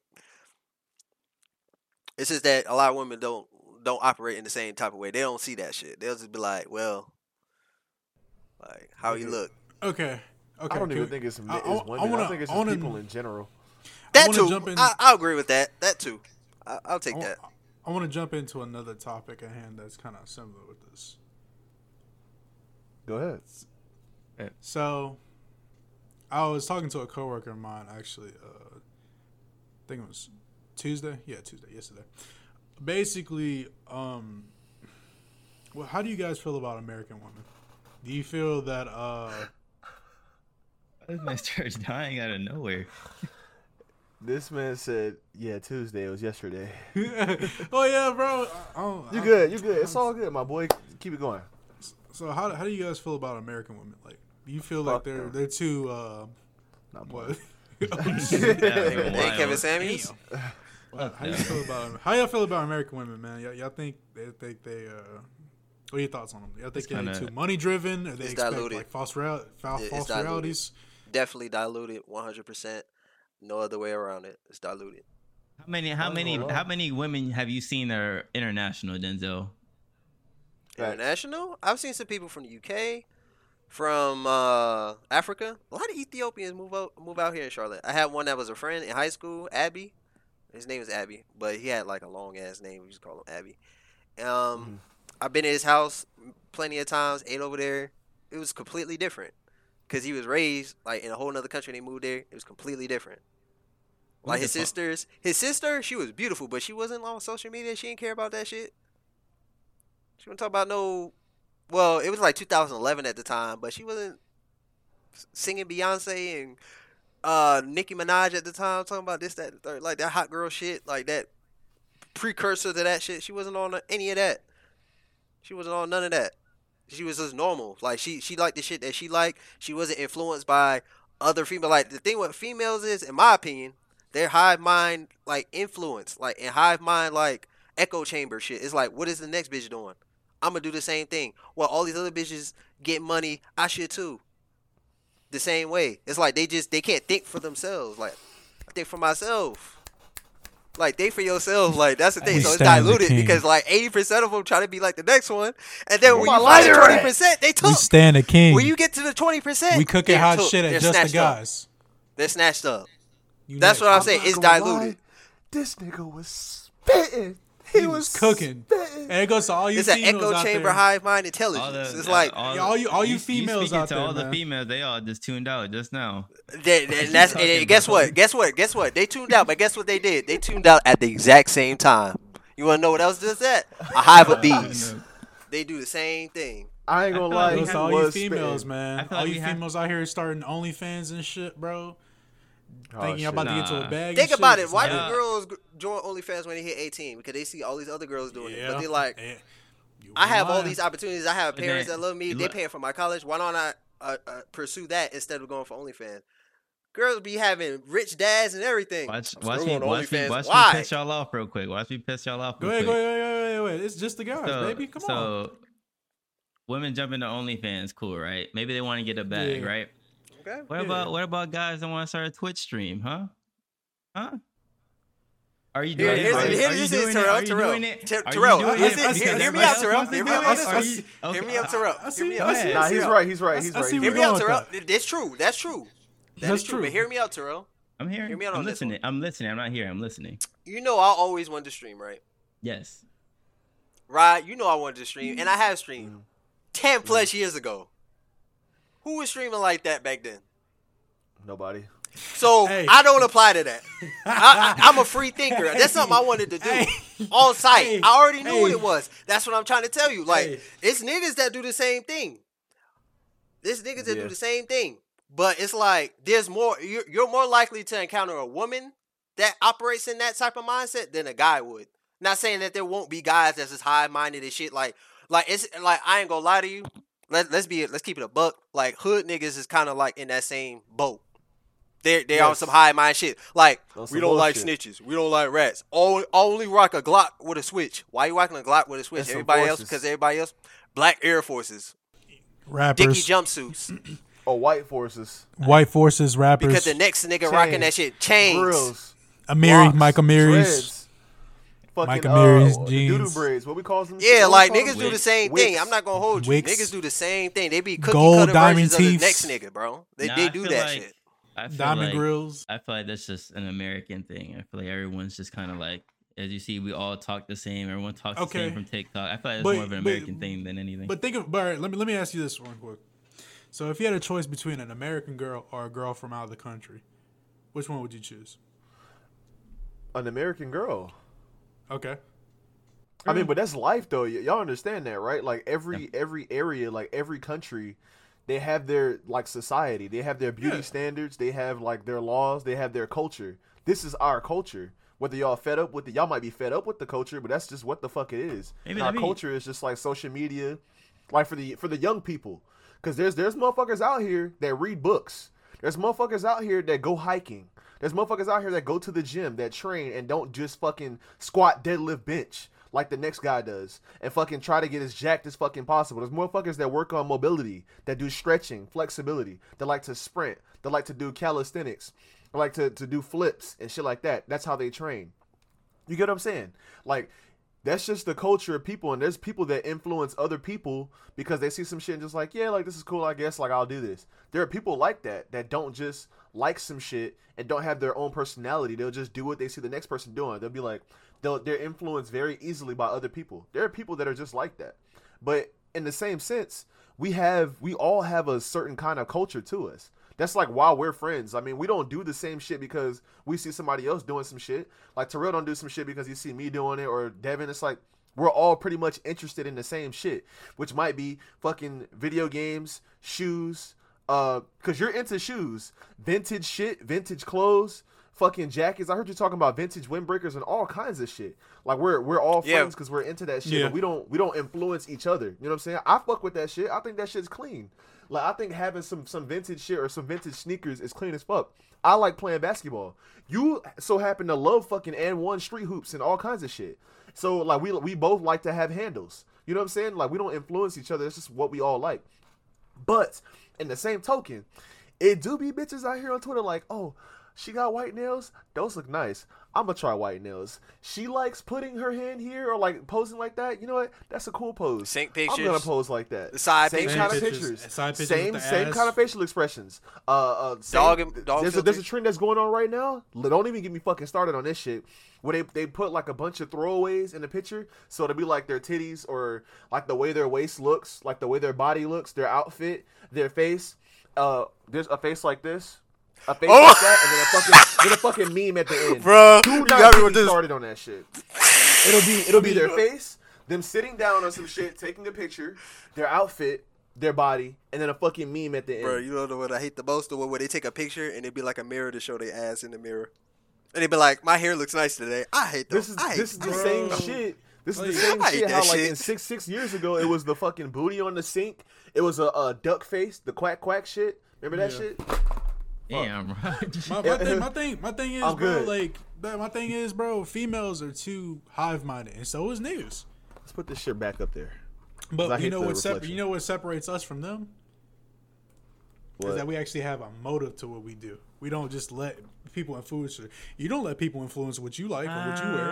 it's just that a lot of women don't don't operate in the same type of way. They don't see that shit. They'll just be like, well, like how you look. Okay. Okay. I don't even we- think it's, I- it's I- I women. I, wanna- think it's I just wanna- people in general. That wanna too. jump in- I, I agree with that. That too. I, I'll take I, that. I want to jump into another topic at hand that's kind of similar with this. Go ahead. So, I was talking to a coworker of mine actually. Uh, I think it was Tuesday. Yeah, Tuesday. Yesterday. Basically, um, well, how do you guys feel about American women? Do you feel that uh, (laughs) This man starts (laughs) dying out of nowhere. This man said, "Yeah, Tuesday. It was yesterday." (laughs) oh yeah, bro. I You I- good? You good? It's all good, my boy. Keep it going. So how how do you guys feel about American women? Like, do you feel like they're them. they're too uh, (laughs) (laughs) Nah, boy. what? Hey, Wild. Kevin Samuels. Well, how you feel about how y'all feel about American women, man? Y'all, y'all think they think they uh, what are your thoughts on them? Y'all think they're too money driven, or they It's expect diluted. like false real, fa- It- it's false diluted. realities? Definitely diluted. One hundred percent. No other way around it. It's diluted. How many? How many? gonna. How many women have you seen that are international, Denzel? International. I've seen some people from the UK, from uh, Africa. A lot of Ethiopians move out move out here in Charlotte. I had one that was a friend in high school, Abby. His name was Abby, but he had like a long ass name. We just call him Abby. Um, I've been in his house plenty of times. Ate over there. It was completely different because he was raised like in a whole other country. and They moved there. It was completely different. What Like his fuck? sisters, his sister, she was beautiful, but she wasn't on social media. She didn't care about that shit. She wouldn't talk about no. Well, it was like 2011 at the time, but she wasn't singing Beyonce and uh Nicki Minaj at the time, talking about this, that, third, like that hot girl shit, like that precursor to that shit. She wasn't on any of that. She wasn't on none of that. She was just normal. Like she she liked the shit that she liked. She wasn't influenced by other female. Like the thing with females is, in my opinion, they're hive mind like influence, like in hive mind like echo chamber shit. It's like, what is the next bitch doing? I'm gonna do the same thing. Well, all these other bitches get money, I should too. The same way. It's like they just they can't think for themselves. Like I think for myself. Like they for yourself. Like that's the thing. So it's diluted because like eighty percent of them try to be like the next one, and then when you find the twenty percent, they We took. stand a king. When you get to the twenty percent, we cooking hot shit at just the guys. They're snatched up. You That's next. what I'm saying. It's diluted. lie, This nigga was spitting. He, He was cooking. spitting. And it goes to all you It's an echo out chamber, there. hive mind intelligence. it's like all, Yeah, all you- all you you females speaking out to there, all man. the females, they all just tuned out just now. They, they- (laughs) and that's and talking guess about? what? Guess what? Guess what? They tuned out, but guess what they did? They tuned out at the exact same time. You want to know what else does that? A hive of (laughs) bees. They do the same thing. I ain't gonna I lie. like He Goes to all you females, spitting. man. All like you we have- females out here starting OnlyFans and shit, bro. Oh, thinking y'all shit. about to get into Nah. a bag. Think about shit. it. Why Yeah. do girls join OnlyFans when they hit 18? Because they see all these other girls doing it. But they like, Yeah. I have all these opportunities. I have parents then- that love me. They look- paying for my college. Why don't I uh, uh, pursue that instead of going for OnlyFans? Girls be having rich dads and everything. Watch, watch me, watch me, OnlyFans. watch me piss y'all off real quick. Watch me piss y'all off. Go real ahead, go quick. ahead, go ahead, go ahead. It's just the guys, So, baby. Come on. so women jump into OnlyFans, cool, right? Maybe they want to get a bag, Yeah. right? Okay. What Yeah. about what about guys that want to start a Twitch stream, huh? Huh? Are you doing here's, it? Are you- are you doing it? Terrell. Are you doing it? Ter- Are you Terrell, doing listen, it? I see- hear, I hear see- me out, Terrell. Hear me out. see- Listen. I see- Okay. Hear me out, Terrell. Hear me out. Nah, he's right. He's right. He's right. see He's where Hear me out, Terrell. That's true. That's true. That's true. true. But hear me out, Terrell. I'm hearing. Hear me out I'm on this listening. one. I'm listening. I'm not here. I'm listening. You know I always wanted to stream, right? Yes. Right? You know I wanted to stream, and I have streamed Mm. ten plus years ago. Who was streaming like that back then? Nobody. So (laughs) Hey. I don't apply to that. I, I, I'm a free thinker. That's something I wanted to do Hey. on site. Hey. I already knew what it was. That's what I'm trying to tell you. Like Hey. it's niggas that do the same thing. It's niggas that Yeah. do the same thing. But it's like there's more. You're, you're more likely to encounter a woman that operates in that type of mindset than a guy would. Not saying that there won't be guys that's as high minded and shit. Like, like it's like I ain't gonna lie to you. Let, let's be let's keep it a buck. Like hood niggas is kind of like in that same boat. They're they on some high mind shit. Like On we don't like snitches. We don't like rats. Only only rock a Glock with a switch. Why you rocking a Glock with a switch? And some Everybody else because everybody else black Air Forces, Dickie dicky jumpsuits. (clears throat) Oh, white forces. white forces, rappers. Because the next nigga rocking that shit chains. Grills. Amiri, locks, Mike Amiris. Dreads, Fucking, Mike uh, Amiris, the jeans. Doo-doo braids. What we call them? Yeah, What like niggas them? do the Wicks. same thing. I'm not gonna hold you. Wicks. Niggas do the same thing. They be cookie Gold cutter diamond versions of the next nigga, bro. They Nah, they do that like- shit. I feel Diamond like, grills. I feel like that's just an American thing. I feel like everyone's just kind of like, as you see, we all talk the same. Everyone talks the same from TikTok. I feel like it's But- more of an but- American thing than anything. But think of, but all right, let me let me ask you this one quick. So, if you had a choice between an American girl or a girl from out of the country, which one would you choose? An American girl. Okay. I mean, mm. but that's life though. Y- y'all understand that, right? Like every every area, like every country, they have their like society. They have their beauty Yeah. standards. They have like their laws. They have their culture. This is our culture. Whether y'all fed up with it, y'all might be fed up with the culture, but that's just what the fuck it is. Maybe And our me- culture is just like social media, like for the for the young people. Because there's there's motherfuckers out here that read books. There's motherfuckers out here that go hiking. There's motherfuckers out here that go to the gym, that train, and don't just fucking squat, deadlift, bench like the next guy does, and fucking try to get as jacked as fucking possible. There's motherfuckers that work on mobility, that do stretching, flexibility, that like to sprint, that like to do calisthenics, like to, to do flips and shit like that. That's how they train. You get what I'm saying? Like, that's just the culture of people, and there's people that influence other people because they see some shit and just like, yeah, like this is cool, I guess, like I'll do this. There are people like that that don't just like some shit and don't have their own personality. They'll just do what they see the next person doing. They'll be like, they'll they're influenced very easily by other people. There are people that are just like that. But in the same sense, we have we all have a certain kind of culture to us. That's like why we're friends. I mean, we don't do the same shit because we see somebody else doing some shit. Like Terrell don't do some shit because you see me doing it or Devin. It's like we're all pretty much interested in the same shit, which might be fucking video games, shoes, uh, cause you're into shoes, vintage shit, vintage clothes, fucking jackets. I heard you talking about vintage windbreakers and all kinds of shit. Like we're we're all friends because we're into that shit. Yeah. But we don't we don't influence each other. You know what I'm saying? I fuck with that shit. I think that shit's clean. Like I think having some some vintage shit or some vintage sneakers is clean as fuck. I like playing basketball. You so happen to love fucking and one street hoops and all kinds of shit. So like we we both like to have handles. You know what I'm saying? Like we don't influence each other. It's just what we all like. But in the same token, it do be bitches out here on Twitter like, oh, she got white nails. Those look nice. I'm gonna try white nails. She likes putting her hand here or like posing like that. You know what? That's a cool pose. Sync I'm gonna pose like that. The side same pictures. kind of pictures. pictures. Side pictures same same ass. kind of facial expressions. Uh, uh same, Dog and- dog there's a there's a trend that's going on right now. Don't even get me fucking started on this shit. Where they they put like a bunch of throwaways in the picture, so it'll be like their titties or like the way their waist looks, like the way their body looks, their outfit, their face. Uh, there's a face like this. A face Oh! like that, and then a fucking, then a fucking meme at the end. Bruh, do you not got me get with me this. started on that shit. It'll be it'll be their face, them sitting down on some shit, taking a picture, their outfit, their body, and then a fucking meme at the end. Bro, you know what I hate the most? The one where they take a picture and it'd be like a mirror to show their ass in the mirror. And they'd be like, my hair looks nice today. I hate those. this is I hate this is the those. same Bro. shit. This is the same I hate shit. How like in six six years ago, it was the fucking booty on the sink. It was a, a duck face, the quack quack shit. Remember that Yeah. shit? Damn, right. My, (laughs) my, thing, my thing, my thing is, I'm bro. good. Like, my thing is, bro. Females are too hive minded, and so is niggas. Let's put this shit back up there. But you know what? Sep- you know what separates us from them What? is that we actually have a motive to what we do. We don't just let people influence you. You don't let people influence what you like or what you wear.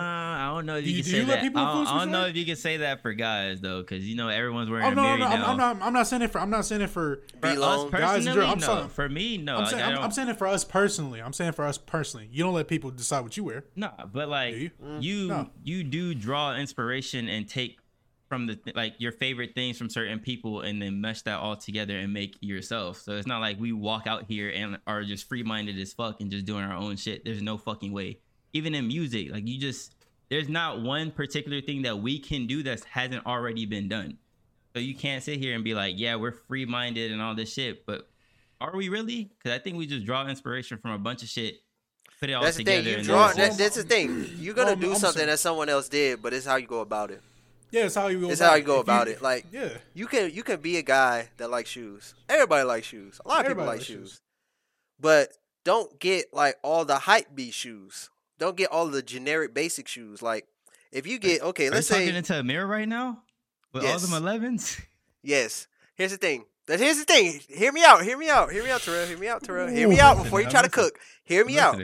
I don't know if you, you- can do say let that. people I don't, I don't know if you can say that for guys though, because you know everyone's wearing Oh a no, no, mirror no! I'm, now. I'm not. I'm not saying it for. I'm not saying it for. For us long. Guys and I'm no. sorry. For me, no. I'm saying. I I'm, I'm saying it for us personally. I'm saying for us personally. You don't let people decide what you wear. No, but like Do you? Mm. you, No. you do draw inspiration and take from the like your favorite things from certain people and then mesh that all together and make yourself. So it's not like we walk out here and are just free minded as fuck and just doing our own shit. There's no fucking way. Even in music, like you just there's not one particular thing that we can do that hasn't already been done. So you can't sit here and be like, yeah, we're free minded and all this shit, but are we really? Because I think we just draw inspiration from a bunch of shit, put it all That's the together. thing. You and draw. then- That, that's the thing. You're gonna Um, do I'm something saying- that someone else did, but it's how you go about it. Yeah, it's how you go. It's about how you go If about it. Like yeah, you can you can be a guy that likes shoes. Everybody likes shoes. A lot of people like shoes. shoes. But don't get like all the hype beat shoes. Don't get all the generic basic shoes. Like if you get okay, Are let's you say talking into a mirror right now with all Yes. them 11s. yes. Here's the thing. Here's the thing. Hear me out. Hear me out. Hear me out, Terrell. Hear me out, Terrell. Hear me out before you try to cook. Hear me out.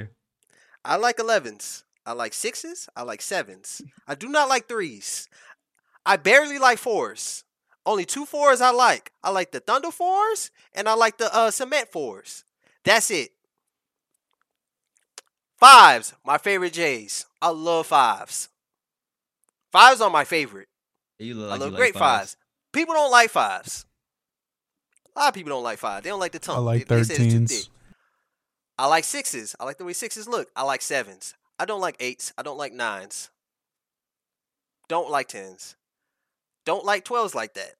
I like 11s. I like sixes. I like sevens. I do not like threes. I barely like fours. Only two fours I like. I like the Thunder fours and I like the uh, Cement fours. That's it. Fives, my favorite J's. I love fives. Fives are my favorite. You look I love you like great fives. fives. People don't like fives. A lot of people don't like fives. They don't like the tongue. I like They- they say it's too 13s. thick. I like sixes. I like the way sixes look. I like sevens. I don't like eights. I don't like nines. Don't like tens. Don't like twelves like that.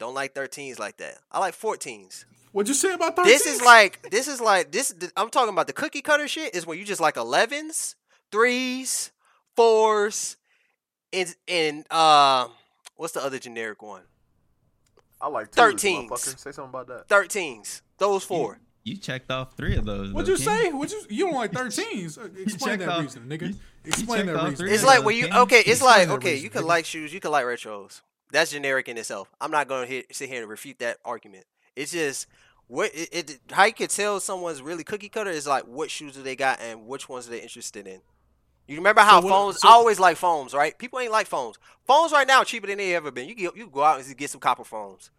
Don't like thirteens like that. I like fourteens. What'd you say about thirteen? This is like this is like this. I'm talking about the cookie cutter shit. Is when you just like elevens, threes, fours, and and uh, what's the other generic one? I like Thirteens. Say something about that. Thirteens. Those four. You checked off three of those. What'd though, you King. say? What you you don't like (laughs) thirteens? Uh, Explain that off- reason, nigga. you- Explain checked that reason. It's like those, when you okay. It's Explain like okay. reason, You can nigga. like shoes. You can like retros. That's generic in itself. I'm not gonna hit, sit here and refute that argument. It's just what it, it how you can tell someone's really cookie cutter is like what shoes do they got and which ones are they interested in. You remember how what- foams? so- I always like foams, right? People ain't like foams. Foams right now are cheaper than they ever been. You get, you go out and get some copper foams,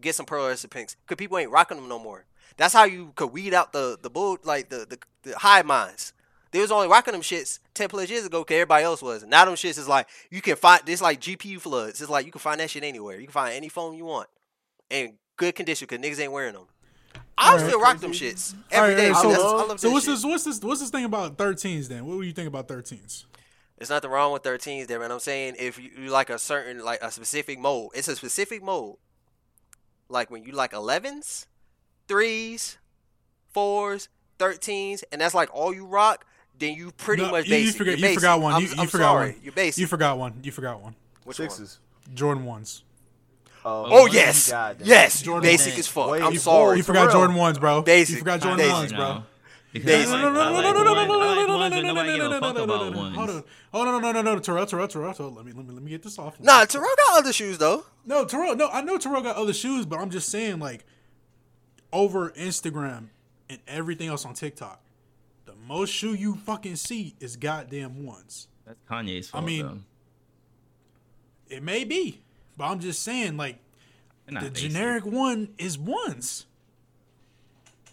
get some pearl pinks, cause people ain't rocking them no more. That's how you could weed out the the bull like the the, the high minds. They was only rocking them shits ten plus years ago, cause everybody else was. Now them shits is like you can find this like GPU floods. It's like you can find that shit anywhere. You can find any phone you want, in good condition, cause niggas ain't wearing them. I Alright. still rock them shits All every right, day. all right, So, so, I love so what's shit. this? What's this? What's this thing about thirteens? Then what do you think about thirteens? There's nothing wrong with 13s there, man. I'm saying if you, you like a certain, like a specific mode, it's a specific mode. Like when you like 11s, 3s, 4s, 13s, and that's like all you rock, then you pretty No, much you- you basic. forgot- You're forgot one. I'm, You- you I'm forgot sorry. one. You're basic. You forgot one. You forgot one. Which one? Sixes. Jordan ones. Oh, Oh, yes. God. Yes. Jordan basic one. as fuck. Wait, I'm you sorry. You forgot Terrell. Jordan ones, bro. Basic. You forgot Jordan Basic. ones, bro. Because Basic. No, no, no, no, no, no, no, no, no, no, no, no, nobody no, give no, a no, fuck no, no, about no, no, ones. Hold on, hold on, no, no, no, no, Terrell, Terrell, Terrell, Terrell. Let me, let me, let me get this off. Nah, Terrell got other shoes though. No, Terrell. No, I know Terrell got other shoes, but I'm just saying, like, over Instagram and everything else on TikTok, the most shoe you fucking see is goddamn ones. That's Kanye's fault. mean, though. It may be, but I'm just saying, like, the basic. generic one is ones.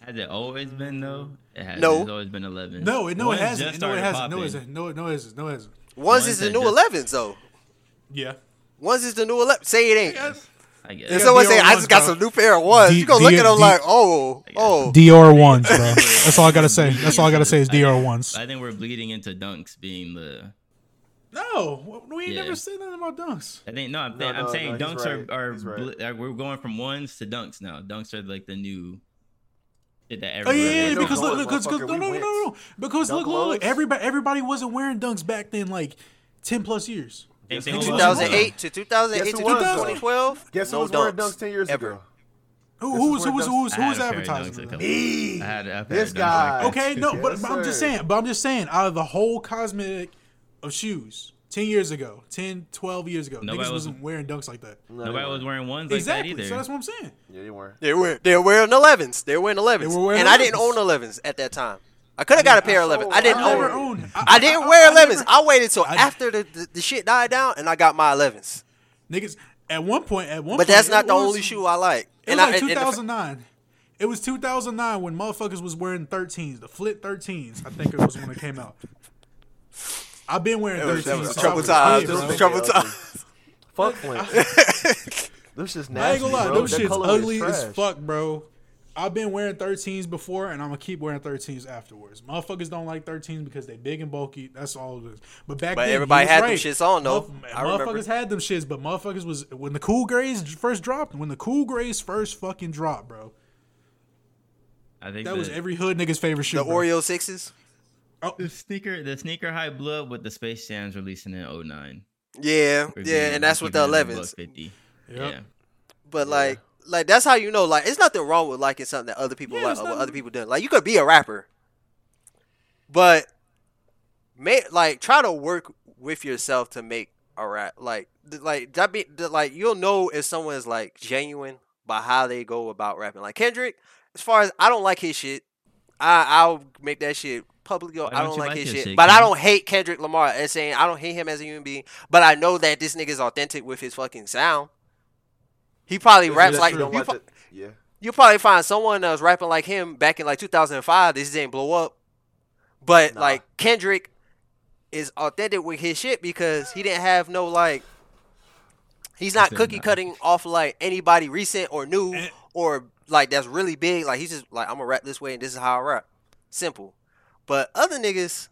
Has it always been though? It has. No. It's always been 11. No, it no, it hasn't. just No, it hasn't. No, it hasn't. No, it- no, it hasn't. No, it hasn't. Ones Ones is the new just- 11s though. Yeah. Ones is the new 11. Say it ain't. I guess. If got someone say Dior I ones, just got bro. some new pair of ones, D- you gonna look D- at them D- like, oh, oh. Dior ones, bro. (laughs) That's all I gotta say. That's all I gotta say is Dior ones. I think we're bleeding into dunks being the No, we ain't Yeah. never said nothing about dunks. I think no, I'm, No, I'm no, saying no, dunks right. are are, right. bl- are we're going from ones to dunks now. Dunks are like the new shit that Oh everybody. yeah, yeah, because look, look, because, motherfucker, no, no, no, no, no, because Dunk look, look, look, everybody, everybody wasn't wearing dunks back then, like ten plus years. Same Yes, thing it with was. basketball. 2008 to 2008 Guess to who was, though? 2012. Guess who was wearing dunks dunks ten years ever. ago? Who, This was who was who was, who was a pair of advertising? dunks a that? couple- Me. I had a pair This guy. Okay, no, but, but I'm just saying, but I'm just saying, out of the whole cosmetic of shoes, 10 years ago, 10, 12 years ago, Nobody niggas was- wasn't wearing dunks like that. No, Nobody was wearing ones like exactly, that either. so that's what I'm saying. Yeah, they weren't. They were they were wearing 11s. They were wearing 11s. They were wearing and I didn't 11s. own 11s at that time. I could have got a pair of 11s. I didn't I own. never them. owned. I didn't wear I 11s. never- I waited till after the, the, the shit died down and I got my 11s. Niggas, at one point, at one But point, that's it not the was- only shoe I like. It And was I, like and- and the fa- 2009. It was 2009 when motherfuckers was wearing 13s, the Flint 13s. I think it was when it came out. I've been wearing That was- 13s. that was trouble was a times. kid, Those bro. trouble Yeah, times. (laughs) Fuck Flint. (laughs) Those just nasty, I ain't gonna lie, bro. those That shit's ugly as fuck, bro. I've been wearing 13s before, and I'm gonna keep wearing 13s afterwards. Motherfuckers don't like 13s because they big and bulky. That's all it is. But back But then, everybody he was had them right. shits on, though. Motherf- I remember. motherfuckers had them shits, but motherfuckers was when the cool grays first dropped. When the cool grays first fucking dropped, bro. I think That was every hood nigga's favorite shit. The bro. Oreo sixes. Oh. the sneaker. The sneaker hype blew up with the Space Jams releasing in 09. Yeah, For yeah, and that's with the keeping it 11s. 50. Yep. Yeah. But like, like that's how you know. Like, it's nothing wrong with liking something that other people Yeah, like, it's or what other people done. Like, you could be a rapper, but may like try to work with yourself to make a rap. Like, th- like that be th- like you'll know if someone is like genuine by how they go about rapping. Like Kendrick, as far as I don't like his shit, I I'll make that shit publicly. go, Why I don't don't like like his his shit, shit, but I don't hate Kendrick Lamar as saying I don't hate him as a human being. But I know that this nigga's authentic with his fucking sound. He probably Yeah, raps like. Don't you like pro- Yeah. you probably find someone that was rapping like him back in like 2005. This didn't blow up, but Nah. like Kendrick is authentic with his shit because he didn't have no like. He's not cookie nah. cutting off like anybody recent or new And- or like that's really big. Like he's just like I'm gonna rap this way and this is how I rap. Simple. But other niggas,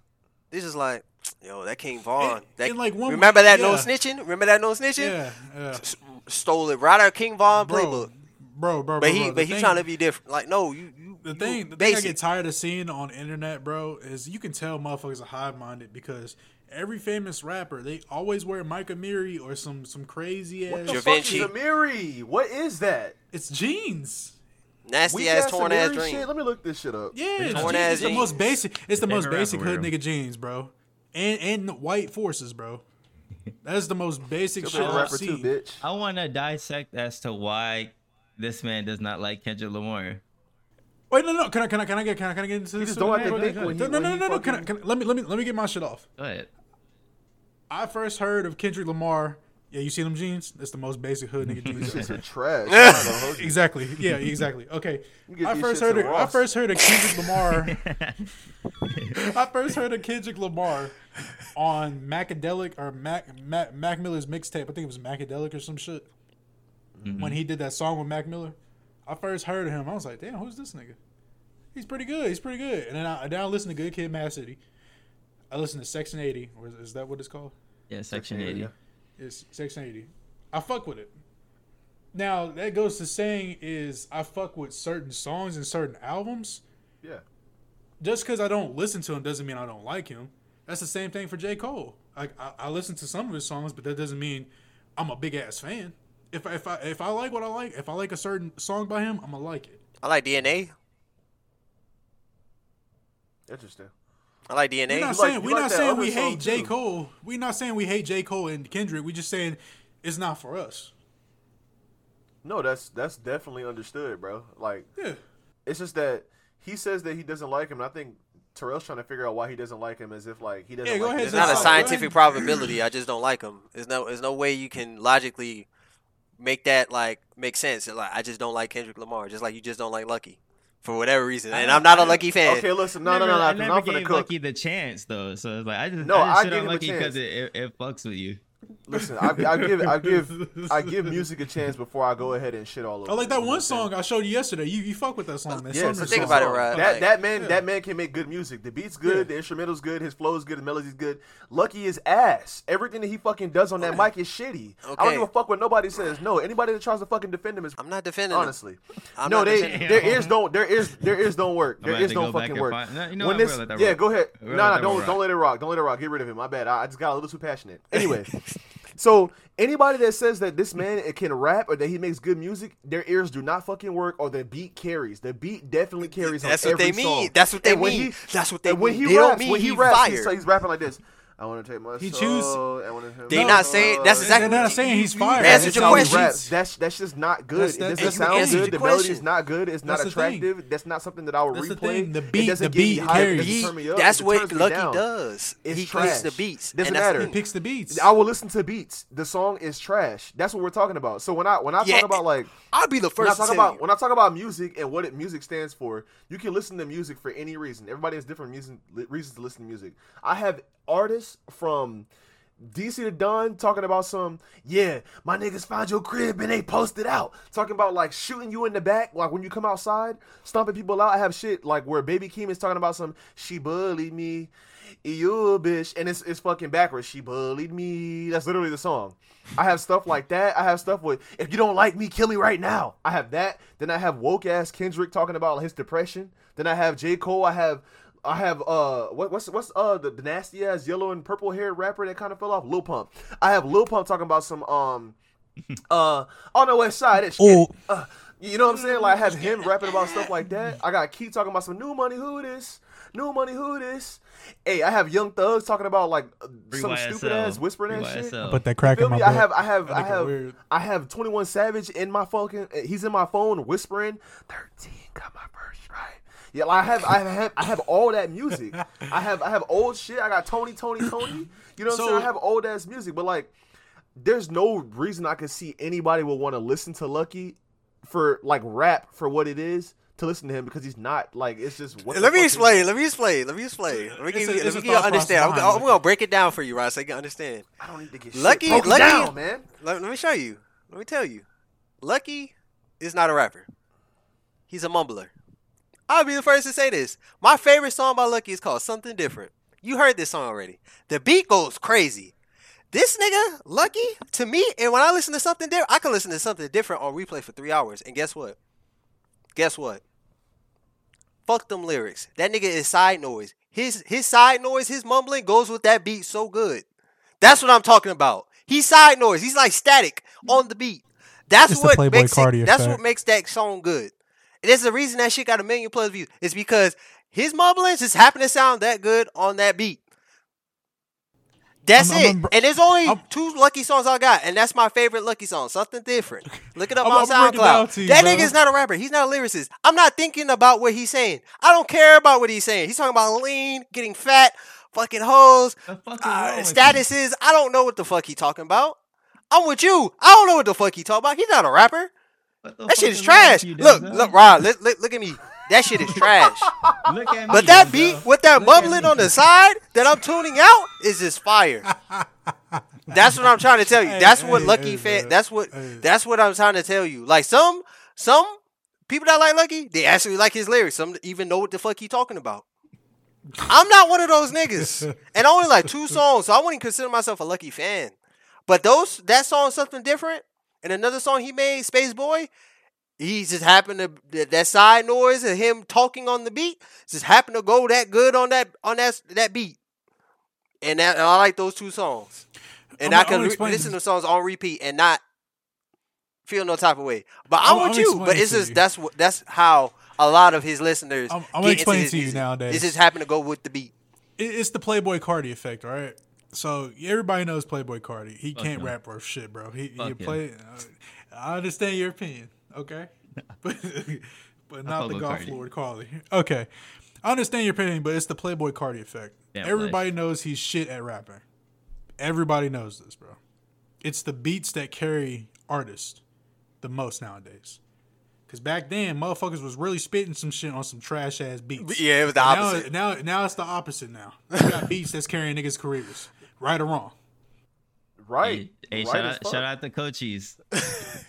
this is like, (tsk) yo, that King Von. And- that, and, like, one- remember that no snitching? Remember that no snitching? Yeah, yeah. S- Stole it right out of King Von bro, playbook. bro, bro, bro. But he, bro. But he thing- trying to be different. Like, no, you, you The you thing, the thing I get tired of seeing on internet, bro, is you can tell motherfuckers are high minded because every famous rapper they always wear Mike Amiri or some some crazy What ass. the Da fuck is Amiri? What is that? It's jeans. Nasty ass torn ass Amiri dream. Shit? Let me look this shit up. Yeah, it's, Torn jeans. ass it's the most basic. It's the most Favorite basic hood wear 'em. nigga jeans, bro, and and white forces, bro. That's the most basic shit a I've rapper too, bitch. I want to dissect as to why this man does not like Kendrick Lamar. Wait, no, no. Can I can I can I get can I, can I get into this? just don't like Go to ahead, think go when No, no, no, no. Can I, can I, let me let me let me get my shit off. Go ahead. I first heard of Kendrick Lamar. Yeah, you see them jeans? That's the most basic hood nigga jeans. These shits are (laughs) trash. I'm not gonna hold you. Exactly. Yeah, exactly. Okay. I first heard at of, I first heard of Kendrick Lamar. (laughs) I first heard of Kendrick Lamar on Macadelic or Mac, Mac Mac Miller's mixtape. I think it was Macadelic or some shit. Mm-hmm. When he did that song with Mac Miller, I first heard of him. I was like, damn, who's this nigga? He's pretty good. He's pretty good. And then I, then I listened to Good Kid, Mad City. I listened to Section 80. Or is, is that what it's called? Yeah, Section Yeah, 80. yeah. It's 680. I fuck with it. Now that goes to saying is I fuck with certain songs and certain albums. Yeah. Just because I don't listen to him doesn't mean I don't like him. That's the same thing for J. Cole. Like I, I listen to some of his songs, but that doesn't mean I'm a big ass fan. If I, if I if I like what I like, if I like a certain song by him, I'm gonna like it. I like DNA. Interesting. I like We're DNA. not saying you we're like not saying we hate J. too. Cole. We're not saying we hate J. Cole and Kendrick. We're just saying it's not for us. No, that's that's definitely understood, bro. Like Yeah. it's just that he says that he doesn't like him, and I think Terrell's trying to figure out why he doesn't like him, as if like he doesn't. Yeah, like ahead, It's not a Go style. ahead. scientific probability. I just don't like him. There's no, there's no way you can logically make that like make sense. Like I just don't like Kendrick Lamar, just like you just don't like Lucky, for whatever reason. And I- I'm not a I- Lucky fan. Okay, listen, no, no, Never- no, no, I because never I'm gonna gave. Lucky the chance though, so it's like I just No, I just I shit gave on him Lucky because it, it, it fucks with you. Listen, I, I give I give I (laughs) give music a chance before I go ahead and shit all over. I like that one what I'm saying? song I showed you yesterday. You you fuck with that song, man. Yeah, so think song. about it, right? That Like- that man Yeah. that man can make good music. The beat's good, Yeah. the instrumental's good, his flow's good, the melody's good. Lucky is ass. Everything that he fucking does on that mic is shitty. I don't Okay. give a fuck what nobody says. No, anybody that tries to fucking defend him is I'm not defending him. honestly. I'm no, not they their ears don't their ears their ears don't work. I'm Their ears don't fucking work. find- No, you know when this, We'll let that yeah, rock. go ahead. No, no, don't don't let it rock. Don't let it rock. Get rid of him. My bad. I, I just got a little too passionate. Anyway, (laughs) so anybody that says that this man can rap or that he makes good music, their ears do not fucking work, or the beat carries. The beat definitely carries. That's on what they mean. song. That's what they And mean. he- That's what they and when he They raps, mean when he he raps, he's, he's rapping like this. I want to take my He soul. choose- I wanna take They my not saying- that's exactly They're not what- saying he's you- fire. you answered That's your how question. That's that's just not good. That's- it doesn't sound good. The melody is not good. It's not That's attractive. That's not something that I would That's the replay. thing. The beat- the get me beat carries. doesn't He- turn me up. that's It what Lucky does. It's he trash. picks the beats. Doesn't and that's matter. He picks the beats. I will listen to beats. The song is trash. That's what we're talking about. So when I when I talk about like I'll be the when I first to talk about when I talk about music and what it music stands for, you can listen to music for any reason. Everybody has different music, reasons to listen to music. I have artists from DC to Don talking about some, yeah, my niggas found your crib and they posted out. Talking about like shooting you in the back, like when you come outside, stomping people out. I have shit like where Baby Keem is talking about some, she bullied me, you bitch, and it's, it's fucking backwards. She bullied me. That's literally the song. I have stuff like that. I have stuff with, if you don't like me, kill me right now. I have that. Then I have woke ass Kendrick talking about his depression. Then I have J. Cole. I have I have uh what, what's what's uh the, the nasty ass yellow and purple haired rapper that kind of fell off Lil Pump. I have Lil Pump talking about some um (laughs) uh on the west side. It's Oh. uh, you know what I'm saying? Like I have him (laughs) rapping about stuff like that. I got Keith talking about some new money. Who this? New money. Who this? Hey, I have Young Thugs talking about like uh, Free some YSL. stupid ass whispering Free ass shit. YSL. Put that crack in my. I have, I have, I have. I have Twenty One Savage in my fucking. He's in my phone whispering. Thirteen got my first right. Yeah, like I have, I have, I have all that music. (laughs) I have, I have old shit. I got Tony, Tony, Tony. You know what So- I'm saying? I have old ass music, but like, there's no reason I could see anybody would want to listen to Lucky for like rap for what it is to listen to him because he's not like it's just. What Let me explain. Let me explain. Let me explain. Let me It's give you. Let me thought give you understand. I'm, gonna- I'm gonna break it down for you, right? So you can understand. I don't need to get Lucky- shit Lucky- down, man. Let, let me show you. Let me tell you. Lucky is not a rapper. He's a mumbler. I'll be the first to say this. My favorite song by Lucky is called Something Different. You heard this song already. The beat goes crazy. This nigga, Lucky, to me, and when I listen to something different, I can listen to something different on replay for three hours. And guess what? Guess what? Fuck them lyrics. That nigga is side noise. His his side noise, his mumbling goes with that beat so good. That's what I'm talking about. He's side noise. He's like static on the beat. That's It's what makes it, that's what makes that song good. There's a reason that shit got a million plus views. It's because his mumblings just happen to sound that good on that beat. That's I'm- I'm it. and there's only I'm- two lucky songs I got, and that's my favorite lucky song. Something different. Look it up on I'ma break it down SoundCloud. you, that bro. nigga's not a rapper. He's not a lyricist. I'm not thinking about what he's saying. I don't care about what he's saying. He's talking about lean, getting fat, fucking hoes, The fuck is uh, wrong with you? statuses. I don't know what the fuck he talking about. I'm with you. I don't know what the fuck he talking about. He's not a rapper. That shit is trash. Look, look, Rob, look, look, look at me. That shit is trash. (laughs) Look at me. But that beat with that Look on the side that I'm tuning out is just fire. (laughs) That's what I'm trying to tell you. Hey, That's what hey, Lucky hey, fan. man. That's what. Hey. That's what I'm trying to tell you. Like some some people that like Lucky, they actually like his lyrics. Some even know what the fuck he talking about. I'm not one of those niggas, (laughs) and I only like two songs, so I wouldn't consider myself a Lucky fan. But those that song, something different, and another song he made, Space Boy, he just happened to that- that side noise of him talking on the beat just happened to go that good on that on that that beat, and that and I like those two songs, and I'ma- I can re- listen to songs on repeat and not feel no type of way. But I'ma- I'm with you. But it it's just you. that's what that's how a lot of his listeners. I'm- I'm get gonna into explain his to you music. nowadays. It just happened to go with the beat. It- it's the Playboi Carti effect, all right? So everybody knows Playboi Carti. He can't him. rap or shit, bro. He, he Fuck him. play. uh, I understand your opinion, okay, (laughs) but but not the golf Carti. lord Carti. Okay, I understand your opinion, but it's the Playboi Carti effect. Damn Everybody knows he's shit at rapping. Everybody knows this, bro. It's the beats that carry artists the most nowadays. Cause back then, motherfuckers was really spitting some shit on some trash ass beats. Yeah, it was the Now, opposite. now, now it's the opposite. Now (laughs) you got beats that's carrying niggas' careers, right or wrong. right. Hey, right shout out, fuck. shout out to Coaches. (laughs)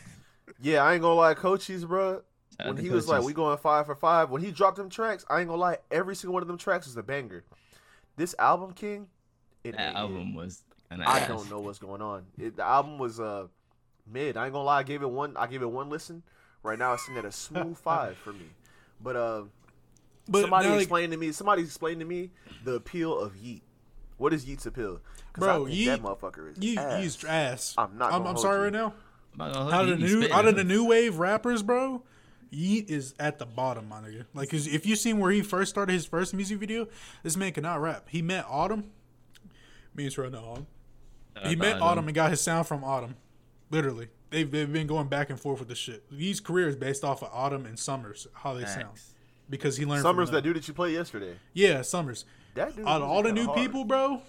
Yeah, I ain't gonna lie, Coaches, bro. Shout When to he was like, "We going five for five, when he dropped them tracks, I ain't gonna lie, every single one of them tracks was a banger. This album, King, it that ain't it. album was. An I ass. don't know what's going on. It, the album was uh mid. I ain't gonna lie. I gave it one. I gave it one listen. Right now, it's sitting at a smooth (laughs) five for me. But uh, But somebody now, like, explained to me. Somebody explained to me the appeal of Yeat. What is Yeat's appeal? 'Cause Bro, I think Yeat- that motherfucker is you ass. he's ass. I'm not I'm, I'm sorry you. right now. I'm not gonna hold Out of the new spitting. out of the new wave rappers, bro, Yeat is at the bottom, my nigga. Like, 'cause if you seen where he first started his first music video, this man cannot rap. He met Autumn. Means right now, Autumn. He met Autumn and got his sound from Autumn. Literally, they've they've been going back and forth with the shit. Yeat's career is based off of Autumn and Summrs, how they sound, because he learned Summrs, from that dude that you played yesterday. Yeah, Summrs. That dude. Out of all the new hard. people, bro,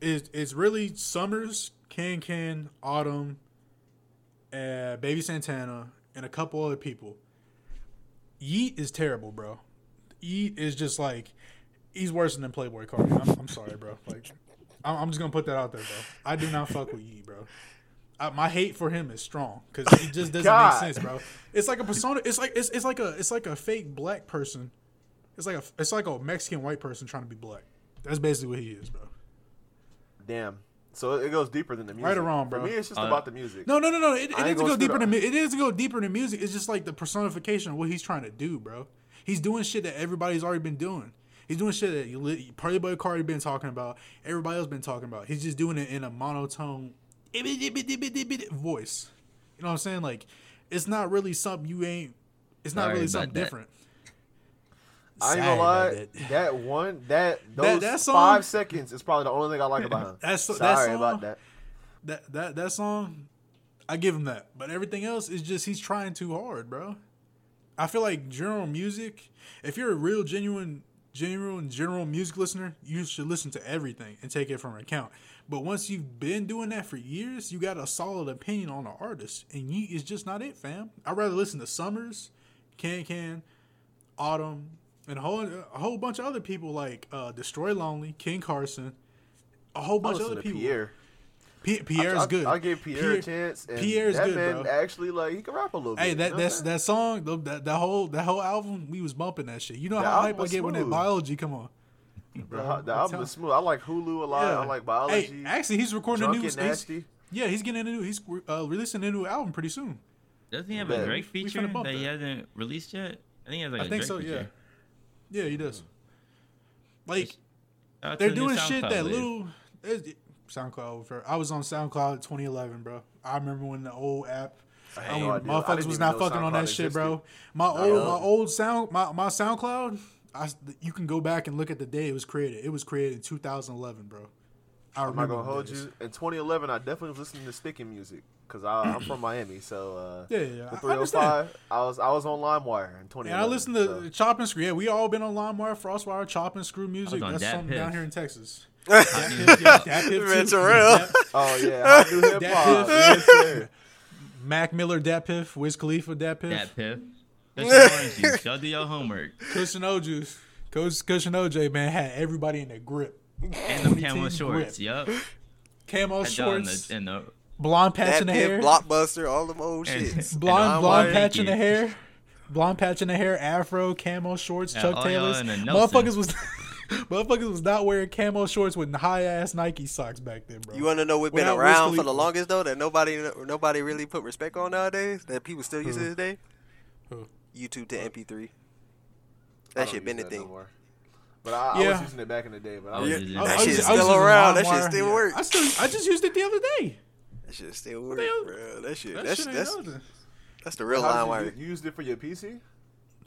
is it's really Summrs, Can Can, Autumn, uh, Baby Santana, and a couple other people. Yeat is terrible, bro. Yeat is just like he's worse than Playboi Carti. I'm, I'm sorry, bro. Like I'm, I'm just gonna put that out there, bro. I do not fuck with Yeat, bro. I, my hate for him is strong because it just doesn't God. make sense, bro. It's like a persona. It's like it's, it's like a it's like a fake black person. It's like a it's like a Mexican white person trying to be black. That's basically what he is, bro. Damn. So it goes deeper than the music. Right or wrong, bro. For me, it's just Uh, about the music. No, no, no, no. It, it needs to go deeper on- than mu- it needs to go deeper than music. It's just like the personification of what he's trying to do, bro. He's doing shit that everybody's already been doing. He's doing shit that you li- Party Boy Carti been talking about. Everybody else been talking about. He's just doing it in a monotone voice. You know what I'm saying? Like, it's not really something you ain't. It's not Sorry really something that. different. I ain't gonna lie. that. (laughs) That. one, that those that song- five seconds is probably the only thing I like about him. (laughs) That's- that sorry song- about that. that that that song, I give him that. But everything else is just he's trying too hard, bro. I feel like general music. If you're a real genuine, genuine general music listener, you should listen to everything and take it from account. But once you've been doing that for years, you got a solid opinion on the artist, and Yeat is just not it, fam. I'd rather listen to Summrs, Can Can, Autumn, and a whole a whole bunch of other people like uh, Destroy Lonely, Ken Carson, a whole I bunch of listen other to people. Pierre. P- Pierre's I, I, good. I gave Pierre, Pierre- a chance. And Pierre's that good, man bro. actually like he can rap a little bit. Hey, you that know that's that song, the- that that whole that whole album, we was bumping that shit. You know The how hype I was get when that biology come on. the, the album is smooth. I like Hulu a lot. I like biology. Hey, actually, he's recording a new. and he's- nasty. yeah, he's getting a new. He's uh, releasing a new album pretty soon. Doesn't he have Bet. a Drake We- we feature finna that he hasn't released yet? I think he has like a I think Drake so. feature. Yeah, yeah, he does. Like Shout they're to the new doing shit SoundCloud that wave. little. it's- SoundCloud. for- I was on SoundCloud 2011, bro. I remember when the old app. I had um, no idea. I motherfuckers was not know fucking on that SoundCloud shit, bro. My Not old, my old sound, my, my SoundCloud. I, s- you can go back and look at the day it was created. It was created in 2011, bro. I I'm not gonna hold days. you. In 2011, I definitely was listening to sticking music because I'm from Miami. So uh, Yeah, yeah, yeah. the 305, I was I was on LimeWire in 2011. And I listened to so- Chop and Screw. Yeah, we all been on LimeWire, Frostwire, Chop and Screw music. That's Dat something down here in Texas. (laughs) Hot Dat Music. Piff, yeah, Dat Piff Man, too. Terrell. (laughs) Oh yeah, I do hip hop. Yes, sir. Mac Miller, Dat Piff, Wiz Khalifa, Dat Piff, That piff. That's your orange juice. Y'all do your homework. Cushion OJ's. Coach Cushion OJ, man, had everybody in the grip. And them 2010 camo shorts. grip. Yup. Camo Had y'all in shorts, the, in the blonde patch That in the hair, blockbuster, all them old And- shits. (laughs) blonde blonde patch in the hair, (laughs) blonde patch in the hair, afro, camo shorts, Yeah, Chuck Taylors. in a Nelson. Motherfuckers was (laughs) motherfuckers was not wearing camo shorts with high ass Nike socks back then, bro. You want to know what's been Without Wiz around for the longest though that nobody nobody really put respect on nowadays that people still use Who? to this day? Who? YouTube to MP3. That don't shit been a that no thing. more. But I, I was using it back in the day. But I I was was using using. That I shit's was- I was still using around. That shit still Yeah. works. I still I just used it the other day. That shit still works, bro. That shit. That that's shit that's that's the real How line did wire. you, you used it for your PC?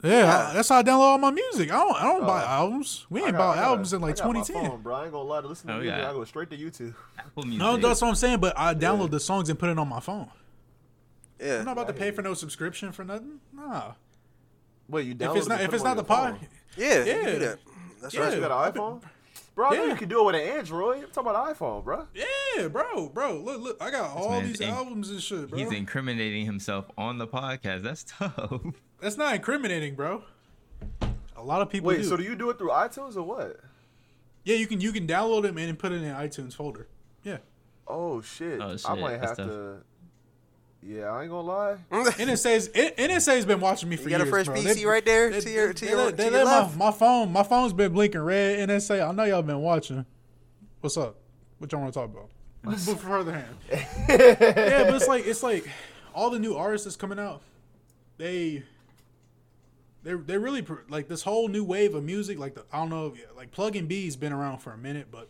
Yeah, I- that's how I download all my music. I don't I don't buy Oh. albums. We ain't got- bought I got- albums in like I got my 2010. phone, bro. I ain't gonna lie. To listen to Oh, music, yeah. I go straight to YouTube. Apple Music. (laughs) No, that's what I'm saying. But I download the songs and put it on my phone. Yeah. I'm not about to pay for no subscription for nothing. Nah. Wait, you download If it's not if it's not the pod, Yeah. Yeah. You. That's Yeah. right. You got an iPhone? Bro, I know Yeah. you can do it with an Android. I'm talking about an iPhone, bro. yeah, bro, bro. Look, look. I got all these in- albums and shit, bro. He's incriminating himself on the podcast. That's (laughs) tough. That's not incriminating, bro. A lot of people Wait, do. so do you do it through iTunes or what? yeah, you can you can download them and put it in iTunes folder. Yeah. Oh shit. Oh, shit. I might that's have tough. to. Yeah, I ain't gonna lie. (laughs) NSA's NSA's been watching me for years. You got a years. fresh bro. PC They- right there they- to your they- to they your, let- to they your let my, my phone my phone's been blinking red. NSA, I know y'all been watching. What's up? What y'all want to talk about? (laughs) Move further hand. (laughs) yeah, but it's like it's like all the new artists that's coming out. They they they really like this whole new wave of music. Like the I don't know, like Plug and B's been around for a minute, but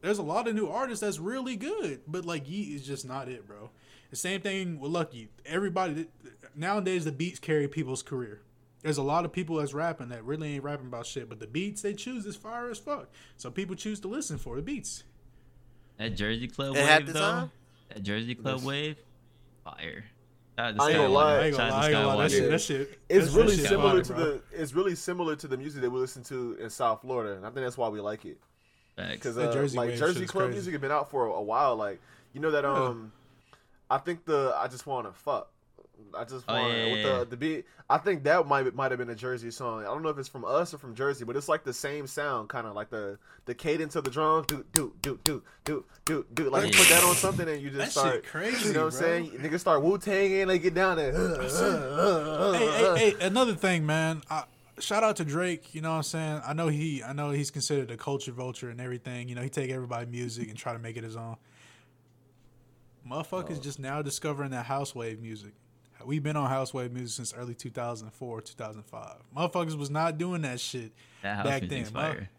there's a lot of new artists that's really good. But like Yeat is just not it, bro. The same thing with Lucki. Everybody nowadays the beats carry people's career. There's a lot of people that's rapping that really ain't rapping about shit, but the beats they choose is fire as fuck. So people choose to listen for the beats. That Jersey Club And at wave though. time? That Jersey Club Yes. wave, fire. Shout I ain't gonna lie. I ain't Shout gonna lie, I to ain't gonna lie. That shit, Skywalker. that shit, It's that really shit similar fire, to bro. the. It's really similar to the music that we listen to in South Florida, and I think that's why we like it. Because uh, Jersey like Jersey club crazy. music has been out for a, a while. Like you know that um, I think the I just want to fuck. I just Oh, want yeah, with yeah, yeah. the the beat. I think that might might have been a Jersey song. I don't know if it's from us or from Jersey, but it's like the same sound, kind of like the the cadence of the drums. Do do do do do do do. Like you put that on something and you just That shit start. crazy, You know what I'm saying? Niggas start Wu Tang and they get down there. hey, hey, hey, another thing, man. I, shout out to Drake. You know what I'm saying? I know he, I know he's considered a culture vulture and everything. You know, he take everybody's music and try to make it his own. Motherfuckers oh. just now discovering that house wave music. We've been on house wave music since early 2004, 2005. Motherfuckers was not doing that shit That house back then. fire.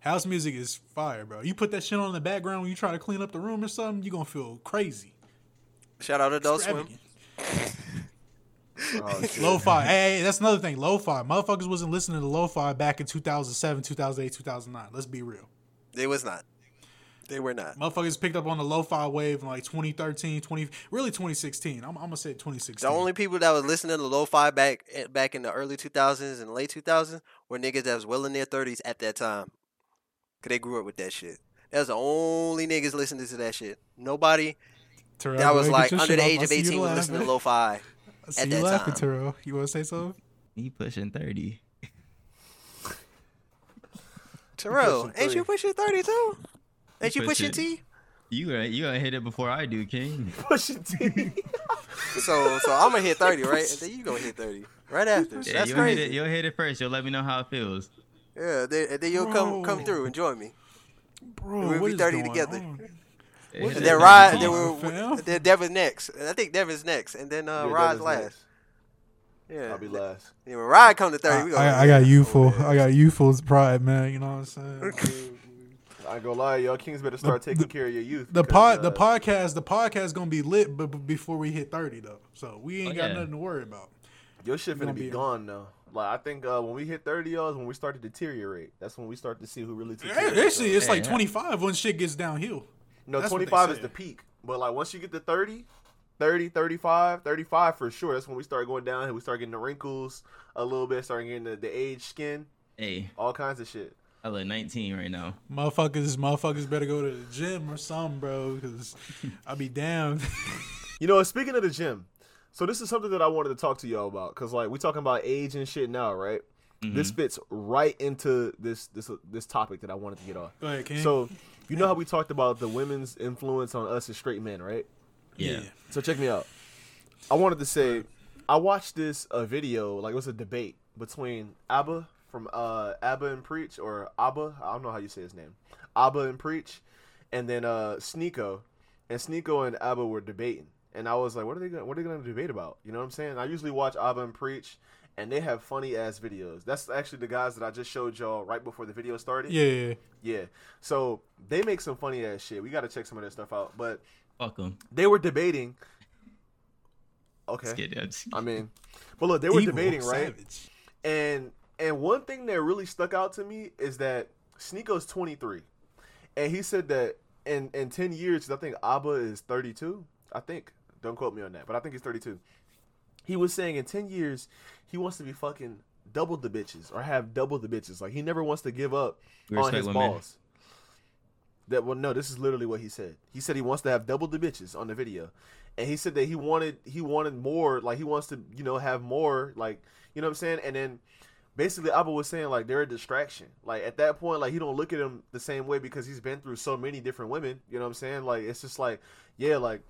House music is fire, bro. You put that shit on in the background when you try to clean up the room or something, you're gonna feel crazy. Shout out to Adult Swim. Extravagant. (laughs) Oh, shit. Lo-fi. Hey, hey, that's another thing. Lo-fi. Motherfuckers wasn't listening to lo-fi back in 2007, 2008, 2009. Let's be real. They was not. They were not. Motherfuckers picked up on the lo-fi wave in like 2013, 20 really 2016. I'm, I'm gonna say 2016. The only people that was listening to lo-fi back eh, back in the early 2000s and late 2000s were niggas that was well in their 30s at that time. Cause they grew up with that shit. That's the only niggas listening to that shit. Nobody Terrell, that was like under the age I of 18 was listening to laughing. lo-fi. (laughs) I see at you that laughing, time. Terrell. You wanna say something? He pushing thirty. Terrell, pushing ain't you pushing 30 too? Ain't you pushing- pushing T? You gonna you gonna hit it before I do, King. (laughs) Pusha T. So so I'm gonna hit 30, right? And then you gonna hit 30 right after. Yeah, That's you'll hit it. crazy. You'll hit it first. You'll let me know how it feels. Yeah, then, and then you'll come come through and join me. Bro, We'll what be is 30 going together. on? Hit And it then next Rod, time. then on, we'll, then Devin's next. I think Devin's next, and then uh, Yeah, Rod's Devin's last. next. Yeah. I'll be last. Yeah, when Rod come to 30, I, gonna I, I got youthful. I got youthful pride, man. You know what I'm saying? (laughs) I go lie, y'all kings better start taking care of your youth. The because, pod, the uh, podcast, the podcast gonna be lit, but before we hit thirty though, so we ain't Oh, got yeah. nothing to worry about. Your shit gonna finna be, be- gone though. Like I think uh, when we hit thirty, y'all, is when we start to deteriorate. That's when we start to see who really took care of Actually, themselves. it's like Yeah. twenty five when shit gets downhill. No, That's 25 is the peak. But like once you get to 30, 30, 35, 35 for sure. That's when we start going down. and We start getting the wrinkles a little bit, starting getting the, the age skin, Hey, all kinds of shit. I look 19 right now. Motherfuckers, motherfuckers better go to the gym or something, bro, because I'll be damned. (laughs) You know, speaking of the gym, so this is something that I wanted to talk to y'all about because like we talking about age and shit now, right? This mm-hmm. fits right into this this this topic that I wanted to get off. go ahead, King. So, you know how we talked about the women's influence on us as straight men, right? Yeah. So check me out. I wanted to say, I watched this a video like it was a debate between Aba from uh Aba and Preach or Aba, I don't know how you say his name, Aba and Preach, and then uh Sneako, and Sneako and Aba were debating, and I was like, what are they gonna, what are they going to debate about? You know what I'm saying? I usually watch Aba and Preach. And they have funny ass videos. That's actually the guys that I just showed y'all right before the video started. yeah, yeah, yeah. Yeah. So they make some funny ass shit. We got to check some of that stuff out. But Fuck them. they were debating. Okay. I'm just kidding. I mean, but look, they were Evil, debating, right? savage. And and one thing that really stuck out to me is that Sneako's 23, and he said that in in 10 years, I think Aba is 32. I think. Don't quote me on that, but I think he's 32. He was saying in 10 years, he wants to be fucking double the bitches or have double the bitches. Like he never wants to give up We on his balls. That well, no, this is literally what he said. He said he wants to have double the bitches on the video, and he said that he wanted he wanted more. Like he wants to, you know, have more. Like you know what I'm saying. And then basically Aba was saying like they're a distraction. Like at that point, like he don't look at him the same way because he's been through so many different women. You know what I'm saying? Like it's just like yeah, like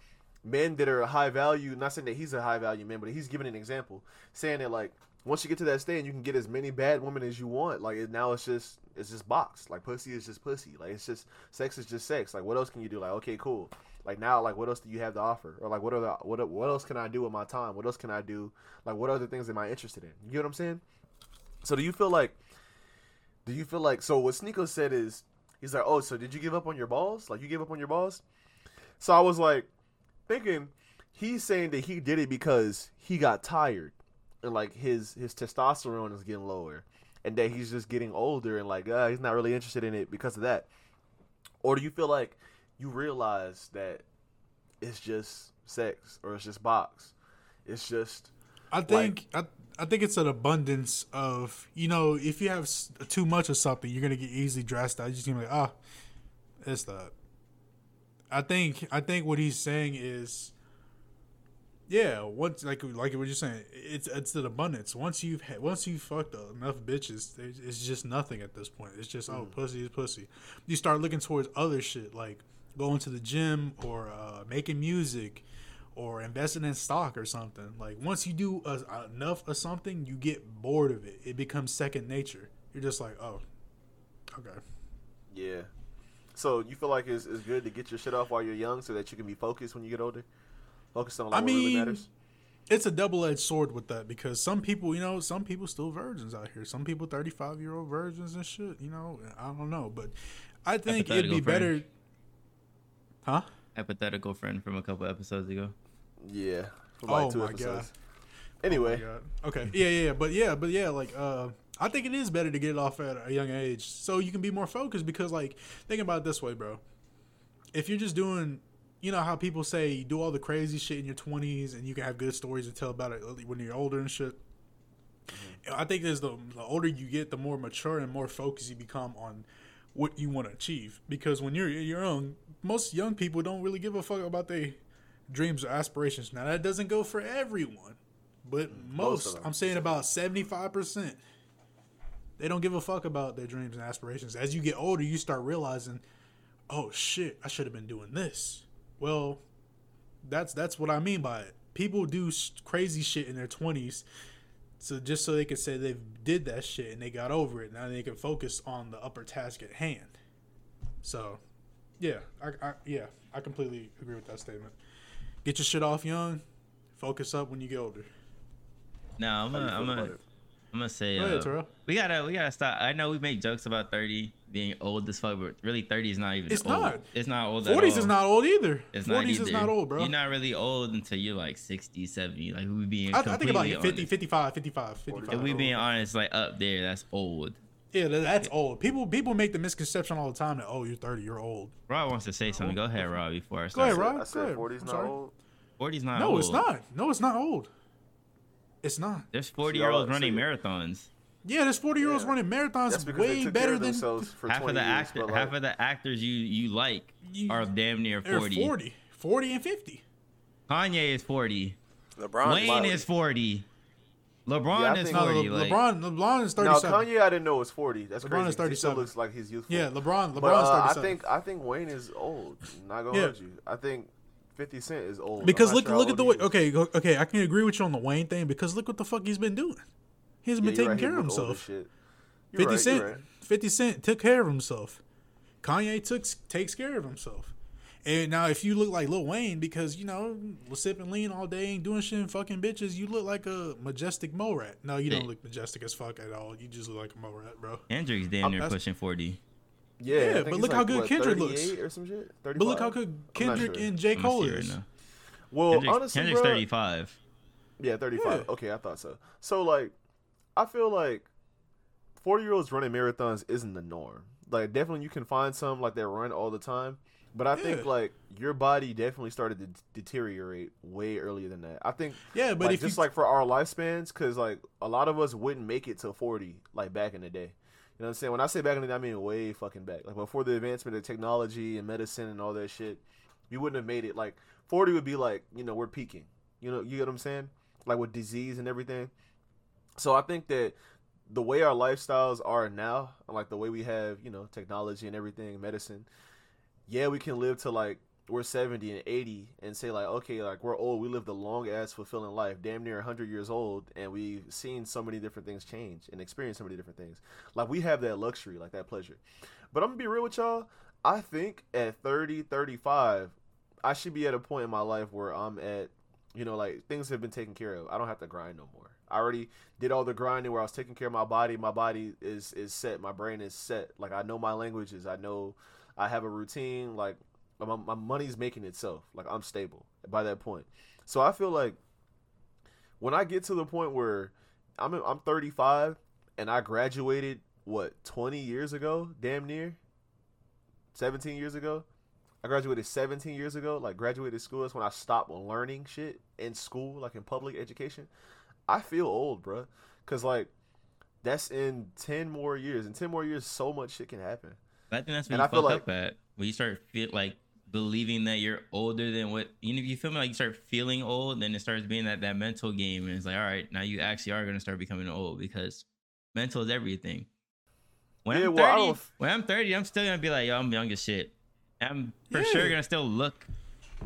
men that are high value. Not saying that he's a high value man, but he's giving an example, saying that like once you get to that stage, you can get as many bad women as you want. Like it, now, it's just it's just box. Like pussy is just pussy. Like it's just sex is just sex. Like what else can you do? Like okay, cool. Like now, like what else do you have to offer? Or like what other what what else can I do with my time? What else can I do? Like what other things am I interested in? You get what I'm saying? So do you feel like? Do you feel like? So what Sneako said is, he's like, oh, so did you give up on your balls? Like you gave up on your balls? So I was like, thinking, he's saying that he did it because he got tired, and like his his testosterone is getting lower, and that he's just getting older, and like uh, he's not really interested in it because of that. Or do you feel like you realize that it's just sex or it's just box? It's just I think I, I think it's an abundance of you know if you have too much of something, you're gonna get easily dressed out. You're just gonna be like, ah, it's that. I think I think what he's saying is, yeah, once like like what you're saying, it's it's an abundance. Once you've had, once you've fucked enough bitches, it's just nothing at this point. It's just oh, pussy is pussy. You start looking towards other shit like going to the gym or uh, making music or investing in stock or something. Like once you do a, enough of something, you get bored of it. It becomes second nature. You're just like, oh, okay. Yeah. So you feel like it's, it's good to get your shit off while you're young so that you can be focused when you get older? Focus on like I what really matters? It's a double edged sword with that because some people, you know, some people still virgins out here. Some people 35 year old virgins and shit. You know, I don't know, but I think it'd be friend. better. Huh? Hypothetical friend from a couple episodes ago. Yeah. For Oh like two my episodes. God. Anyway, God. Okay. Yeah, yeah, yeah. But yeah, but yeah, like uh I think it is better to get it off at a young age so you can be more focused because like think about it this way, bro. If you're just doing you know how people say you do all the crazy shit in your 20s and you can have good stories to tell about it when you're older and shit. I think as the, the older you get, the more mature and more focused you become on what you want to achieve. Because when you're you're young, most young people don't really give a fuck about their dreams or aspirations. Now that doesn't go for everyone, but mm, most, of them. I'm saying about seventy five percent, they don't give a fuck about their dreams and aspirations. As you get older, you start realizing, oh shit, I should have been doing this. Well, that's that's what I mean by it. People do crazy shit in their twenties, so just so they can say they did that shit and they got over it. Now they can focus on the upper task at hand. So, yeah, I, I yeah, I completely agree with that statement. Get your shit off young, focus up when you get older. No, I'm gonna, I'm gonna. I'm gonna say Go ahead, uh, we gotta, we gotta stop. I know we make jokes about 30 being old as fuck, but really 30 is not even. It's old. not. It's not old. at Forties is not old either. It's Forties not is either. not old, bro. You're not really old until you're like 60, 70. Like we being I, I think about completely 50, honest. 55, 55, 55. If we being honest, like up there, that's old. Yeah, that's old. People people make the misconception all the time that oh you're 30, you're old. Rob wants to say something. Go ahead, Rob. Before I Go start. ahead, Rob. I Go said ahead. 40's I'm not old. 40's not No, old. it's not. No, it's not old. It's not. There's 40 year olds running marathons. Yeah, there's 40 year olds Yeah. running marathons That's because they way better than themselves for Half of the years, actor, but, half like, of the actors you you like You- are damn near 40. 40. 40 and 50. Kanye is 40. LeBron. Wayne wild. is 40. LeBron Yeah, is 40. Le- like, LeBron LeBron is Now 37. Kanye, I didn't know was 40. That's LeBron crazy. is 'cause He still 37. looks like he's youthful. yeah, LeBron LeBron's But uh, I 37. think I think Wayne is old. Not gonna Yeah. you. I think 50 Cent is old. I'm because look sure look at the way okay, okay, I can agree with you on the Wayne thing because look what the fuck he's been doing. He hasn't Yeah, been taking right, care of look old as himself. You're 50 right, Cent you're right. 50 Cent took care of himself. Kanye took takes care of himself. And now if you look like Lil Wayne because you know sipping lean all day ain't doing shit and fucking bitches, you look like a majestic mo rat. No, you don't look majestic as fuck at all. You just look like a mo rat, bro. Kendrick's damn near that's- pushing 40. Yeah, Yeah, but he's look how good what, Kendrick looks. or some shit. 35? But look how good Kendrick sure. and J I'm Cole is. right. Well, Kendrick's, honestly, Kendrick's bro, 35. Yeah, 35. Yeah. Okay, I thought so. So, like, I feel like 40 year olds running marathons isn't the norm. Like, definitely you can find some, like, that run all the time. But I think, like, your body definitely started to d- deteriorate way earlier than that. I think, Yeah, but like, if just you like for our lifespans, because, like, a lot of us wouldn't make it to 40, like, back in the day. You know what I'm saying? When I say back in the day, I mean way fucking back. Like, before the advancement of technology and medicine and all that shit, you wouldn't have made it. Like, 40 would be like, you know, we're peaking. You know, you get what I'm saying? Like with disease and everything. So I think that the way our lifestyles are now, like the way we have, you know, technology and everything, medicine. Yeah, we can live to like we're 70 and 80 and say like okay like we're old we lived a long ass fulfilling life damn near 100 years old and we've seen so many different things change and experienced so many different things. Like we have that luxury like that pleasure. But i'm gonna be real with y'all. I think at 30 35 i should be at a point in my life where i'm at you know like things have been taken care of. I don't have to grind no more. I already did all the grinding where i was taking care of my body. My body is is set. My brain is set. Like i know my languages. I know i have a routine. Like my, my money's making itself. Like I'm stable by that point. So I feel like when I get to the point where I'm I'm 35 and I graduated what 20 years ago, damn near 17 years ago. I graduated 17 years ago. Like graduated school. That's when I stopped learning shit in school, like in public education. I feel old, bro, cause like that's in 10 more years. In 10 more years, so much shit can happen. I think that's And when you I feel fuck like- up at when you start feel like believing that you're older than what you know. If you feel me like you start feeling old, then it starts being that that mental game, and it's like, all right, now you actually are gonna start becoming old because mental is everything. When Yeah, I'm 30, don't- when I'm 30, I'm still gonna be like, yo, I'm young as shit. I'm for sure gonna still look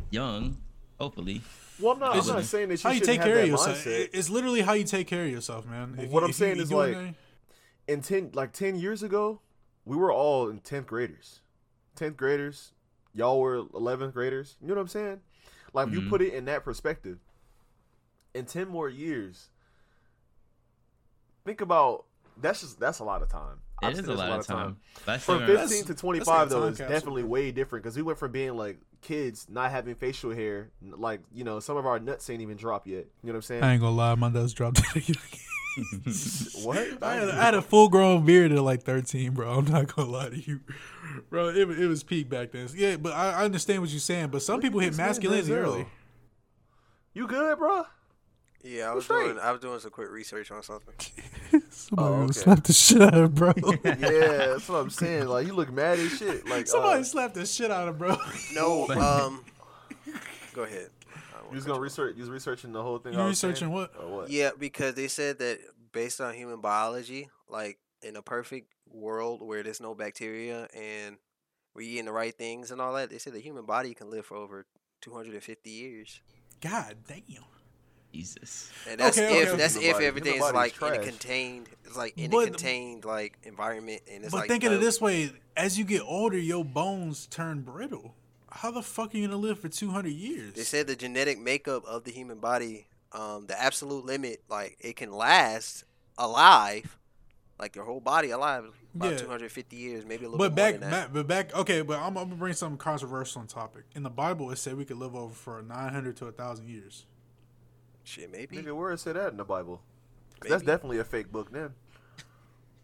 young, hopefully. Well, I'm not, I'm not saying that you how you shouldn't take have care of yourself. mindset. It's literally how you take care of yourself, man. If What you- I'm saying you is, doing like, that- in 10 like 10 years ago we were all in 10th graders 10th graders y'all were 11th graders you know what i'm saying? Like if you mm-hmm. put it in that perspective. In 10 more years think about that's just that's a lot of time. It I'd is say a lot of time. But I still from gonna- 15 to 25 that's like a though time is capsule. definitely way different because we went from being like kids not having facial hair like you know some of our nuts ain't even dropped yet you know what i'm saying? I ain't gonna lie, my nuts dropped. (laughs) (laughs) what (laughs) I had, I had a full grown beard at like 13, bro. I'm not gonna lie to you, bro. It, it was peak back then. Yeah, but I, I understand what you're saying. But some people hit masculinity early. you good bro Yeah, I was straight. doing I was doing some quick research on something. (laughs) Somebody Oh, okay. slap the shit out of bro. (laughs) yeah that's what i'm saying like you look mad as shit like Somebody uh, slapped the shit out of bro. No, um, go ahead. I don't You was gonna research. You was researching the whole thing. You I saying? researching what? Or what? Yeah, because they said that based on human biology, like in a perfect world where there's no bacteria and we're eating the right things and all that, they said the human body can live for over 250 years. God damn. Jesus. And that's Okay, okay, if okay. that's if everything is body's like in a contained, it's like in But- a contained like environment, and it's But like think of it this way: as you get older, your bones turn brittle. How the fuck are you gonna live for 200 years? They said the genetic makeup of the human body, um, the absolute limit, like it can last alive, like your whole body alive, about Yeah. 250 years, maybe a little But bit more back, than that. back, but back. Okay, but I'm, I'm gonna bring something controversial on topic. In the Bible, it said we could live over for 900 to 1,000 years. Shit, maybe. Nigga, where it said that in the Bible? 'Cause That's definitely a fake book, then.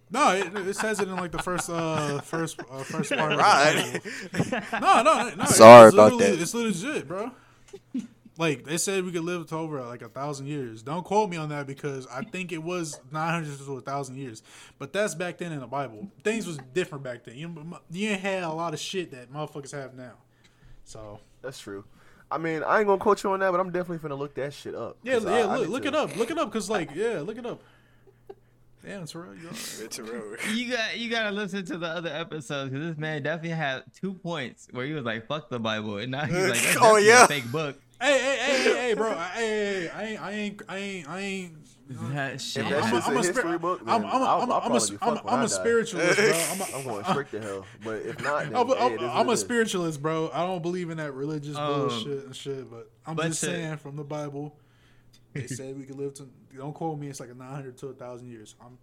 No, it, it says it in like the first, uh, first, uh, first part. Right. (laughs) No, no, no. Sorry about literally- that. It's legit, bro. Like they said, we could live to over like a thousand years. Don't quote me on that because I think it was nine hundred to a thousand years. But that's back then in the Bible. Things was different back then. You you ain't had a lot of shit that motherfuckers have now. So That's true. I mean, I ain't gonna quote you on that, but I'm definitely finna look that shit up. Yeah, yeah. I look, need look to- it up. Look it up. Cause like yeah, look it up. Damn, Terrell, you all right? It's a road. (laughs) You got you gotta listen to the other episodes because this man definitely had two points where he was like "fuck the Bible" and now he's like That's (laughs) Oh, yeah. a fake book." Hey, hey, hey, hey, hey, bro. Hey, hey, hey, I ain't, I ain't, I ain't, I ain't. That shit. If that I'm, I'm a a, history spir- book, I'm, I'm, I'm, I'm, a, probably be I'm, a, fucked I'm I a spiritualist, bro. I'm a, (laughs) I'm going straight to hell. But if not, then, I'm, a, hey, I'm, it is I'm a spiritualist, bro. I don't believe in that religious Um, bullshit and shit. But I'm but just to- saying from the Bible, they (laughs) said we could live to. Don't quote me. It's like a 900 to a thousand years. I'm.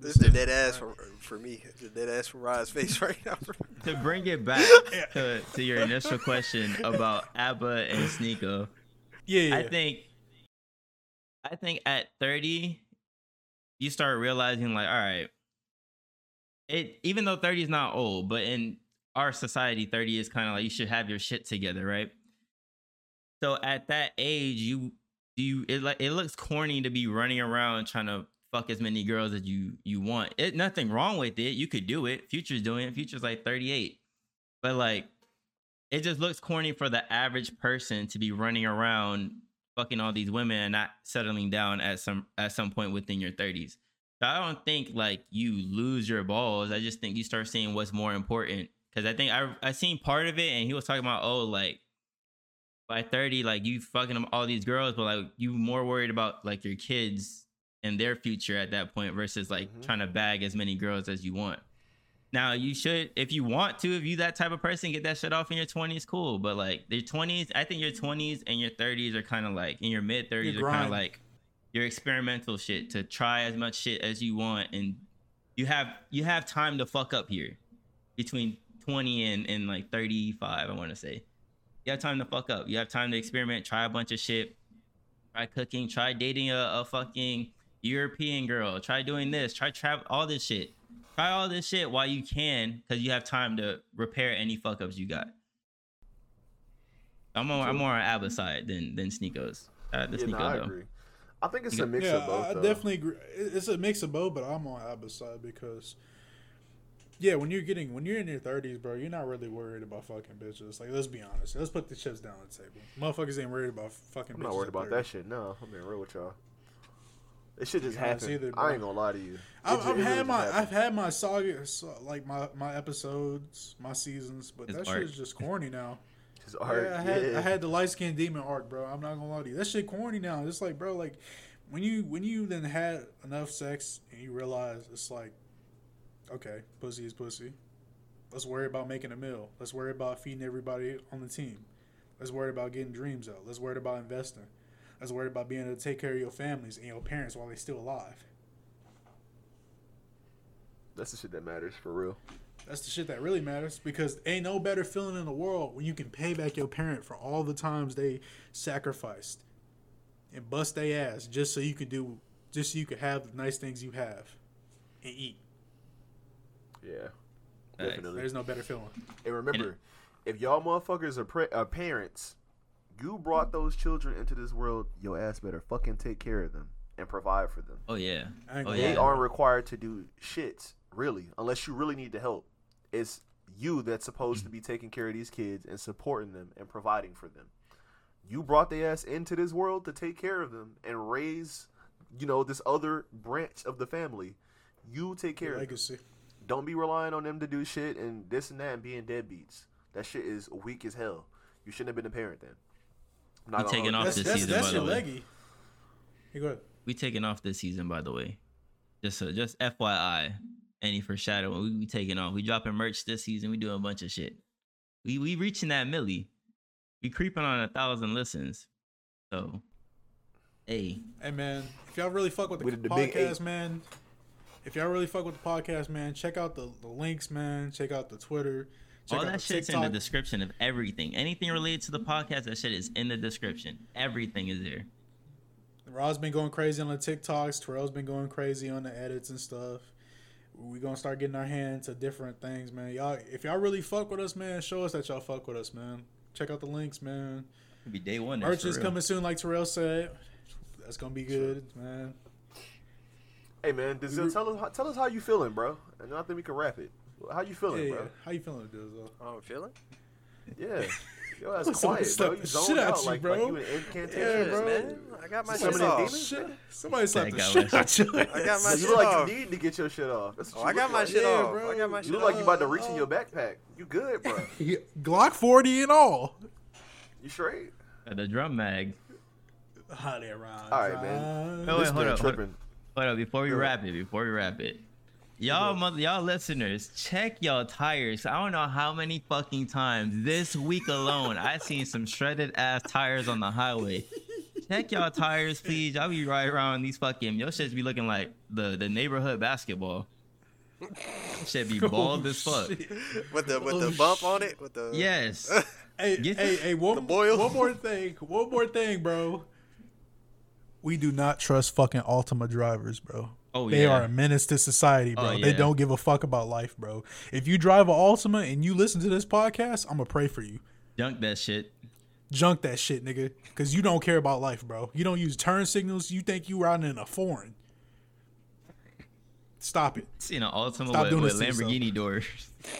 This is the dead ass for, for me. It's the dead ass for Rod's face (laughs) right now. to bring it back (laughs) to, to your initial question about Aba and Sneako, Yeah, yeah. I think I think at 30 you start realizing like all right it even though 30 is not old but in our society 30 is kind of like you should have your shit together right so at that age you you it like it looks corny to be running around trying to fuck as many girls as you you want. It nothing wrong with it. You could do it. Future's doing it. Future's like 38 but like it just looks corny for the average person to be running around fucking all these women and not settling down at some at some point within your 30s I don't think like you lose your balls. I just think you start seeing what's more important. Because I think I I seen part of it, and he was talking about oh like by thirty like you fucking them all these girls, but like you more worried about like your kids and their future at that point versus like Mhm. trying to bag as many girls as you want. Now you should, if you want to, if you that type of person, get that shit off in your twenties, cool. But like your twenties, I think your twenties and your thirties are kind of like in your mid thirties are kind of like your experimental shit to try as much shit as you want, and you have you have time to fuck up here between twenty and and like thirty five. I want to say you have time to fuck up. You have time to experiment, try a bunch of shit, try cooking, try dating a, a fucking European girl, try doing this, try travel, all this shit. Try all this shit while you can, because you have time to repair any fuck ups you got. I'm more, I'm more on Aba's side than than Sneako's. Uh, the Yeah, Sneako no, I though. agree. I think it's a mix yeah, of both. I, I though. definitely agree. It's a mix of both, but I'm on Aba's side because, yeah, when you're getting when you're in your 30s, bro, you're not really worried about fucking bitches. Like, let's be honest. Let's put the chips down on the table. Motherfuckers ain't worried about fucking. Bitches. I'm not worried about 30. that shit. No, I'm being real with y'all. It should just Be honest happen. either, I ain't gonna lie to you. I've, ju- I've had my happened. I've had my saga like my my episodes, my seasons, but It's that art. shit is just corny now. (laughs) Just art, yeah, I had yeah. I had the light skinned demon arc, bro. I'm not gonna lie to you. That shit corny now. It's like, bro, like when you when you then had enough sex and you realize it's like, okay, pussy is pussy. Let's worry about making a meal. Let's worry about feeding everybody on the team. Let's worry about getting dreams out. Let's worry about investing. Let's worry about being able to take care of your families and your parents while they're still alive. That's the shit that matters for real. That's the shit that really matters because ain't no better feeling in the world when you can pay back your parent for all the times they sacrificed and bust their ass just so you could do, just so you could have the nice things you have and eat. Yeah, Facts. definitely. There's no better feeling. And remember, if y'all motherfuckers are, pre- are parents, you brought those children into this world. Your ass better fucking take care of them and provide for them. Oh yeah. Oh gonna They yeah. aren't required to do shit, really, unless you really need the help. It's you that's supposed to be taking care of these kids and supporting them and providing for them. You brought their ass into this world to take care of them and raise, you know, this other branch of the family. You take care of them. Legacy. Don't be relying on them to do shit and this and that and being deadbeats. That shit is weak as hell. You shouldn't have been a parent then. I'm not You gonna taking off. That's this that's, season, that's by your the way. leggy. Hey, go ahead. We taking off this season, by the way. Just so, just FYI. Any foreshadowing? We, we taking off. We dropping merch this season. We doing a bunch of shit. We we reaching that millie. We creeping on a thousand listens. So, hey, Hey man, if y'all really fuck with the, We did the podcast, man. If y'all really fuck with the podcast, man, check out the, the links, man. Check out the Twitter. Check all out that shit's in the description of everything. Anything related to the podcast, that shit is in the description. Everything is there. Rod's been going crazy on the TikToks. Terrell's been going crazy on the edits and stuff. we gonna start getting our hands to different things, man. Y'all, if y'all really fuck with us, man, show us that y'all fuck with us, man. Check out the links, man. Could be day one. Merch is coming soon, like Terrell said. That's gonna be good, man. Hey man, Denzel, mm-hmm. tell us how- tell us how you feeling, bro. And I think we can wrap it. How you feeling, yeah. bro? Uh, how you feeling, Denzel? Oh, I'm feeling. Yeah. (laughs) Yo, that's Look, somebody quiet, bro. slapped You the zoned shit out out you, like, bro. like you in incantation. Yeah, bro. man. I got my Some shit of off. demons? Shit. Somebody slapped the shit my out you. I got my You shit look like off. you need to get your shit off. That's what Oh, you I got my like. shit Yeah, off. bro. I got my shit You shit look like you off. about to reach in your backpack. You good, bro? (laughs) Glock 40 and all. You straight? the drum mag. Hot air round. All right, man. Oh, wait, this hold man up, tripping. Hold up, before we wrap it, before we wrap it, y'all, mother, y'all listeners, check y'all tires. I don't know how many fucking times this week alone I (laughs) seen some shredded ass tires on the highway. Check y'all tires, please. Y'all be right around these fucking. Your shit be looking like the the neighborhood basketball. Shit be oh, bald as fuck. with the with Oh, the bump on it. With the Yes. (laughs) Hey, Get- hey, hey, one, The boil. one more thing. One more thing, bro. We do not trust fucking Altima drivers, bro. Oh They yeah. are a menace to society, oh, bro. Oh, They don't give a fuck about life, bro. If you drive an Altima and you listen to this podcast, I'm gonna pray for you. Junk that shit. Junk that shit, nigga, because you don't care about life, bro. You don't use turn signals. You think you riding in a foreign. Stop it. Seen an Altima Stop with, doing with this to yourself. Lamborghini doors.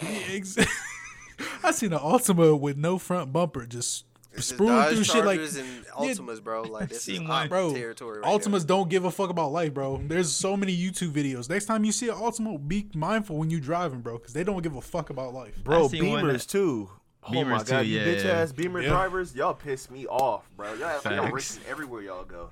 (laughs) Ex- (laughs) I seen an Altima with no front bumper just It's just sprue Dodge through shit like Chargers and Altimas, bro. Like this (laughs) is seen. Bro, territory. Right Altimas don't give a fuck about life, bro. There's so many YouTube videos. Next time you see an Altima, be mindful when you driving, bro, because they don't give a fuck about life. Bro, I seen Beamers that- too. Oh my Beamers god, too, you yeah, bitch yeah. ass Beamer Yeah. drivers, y'all piss me off, bro. Y'all, y'all racing everywhere y'all go.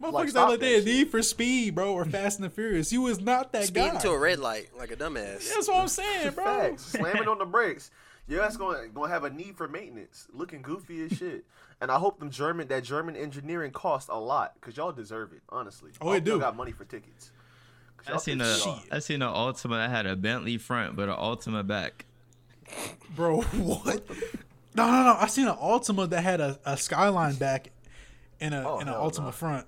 Motherfuckers Like, act stop like they a need for speed, bro, or Fast and the Furious. You was not that Speeding guy. to a red light like a dumbass. That's what I'm saying, bro. Facts. Slamming on the brakes. Your ass gonna gonna have a need for maintenance. Looking goofy as (laughs) shit. And I hope them German that German engineering cost a lot because y'all deserve it. Honestly. Oh, I it hope y'all do. Got money for tickets. I y'all seen a piss. I seen an Altima that had a Bentley front but an Altima back. Bro, (laughs) what? (laughs) No, no, no. I seen an Altima that had a, a skyline back and a Oh, and an hell Altima no. front.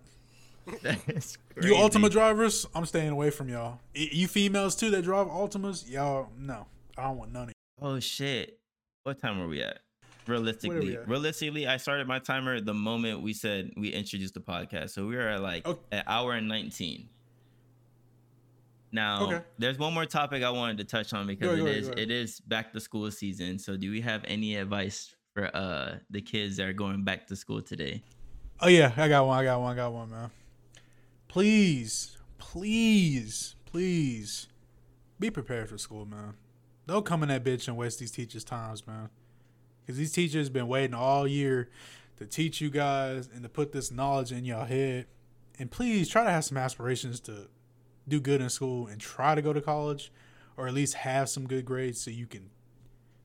That's You crazy. Altima drivers, I'm staying away from y'all. You females too that drive Altimas, y'all, no, I don't want none of you. Oh shit. What time are we at? Realistically, at? realistically, I started my timer the moment we said we introduced the podcast. So we are at like Okay. an hour and nineteen. Now, Okay. there's one more topic I wanted to touch on because go, it go, is go, it is back to school season. So, do we have any advice for uh the kids that are going back to school today? Oh yeah, I got one. I got one. I got one, man. Please, please, please, be prepared for school, man. Don't come in that bitch and waste these teachers' times, man. Because these teachers been waiting all year to teach you guys and to put this knowledge in your head. And please try to have some aspirations to do good in school and try to go to college, or at least have some good grades so you can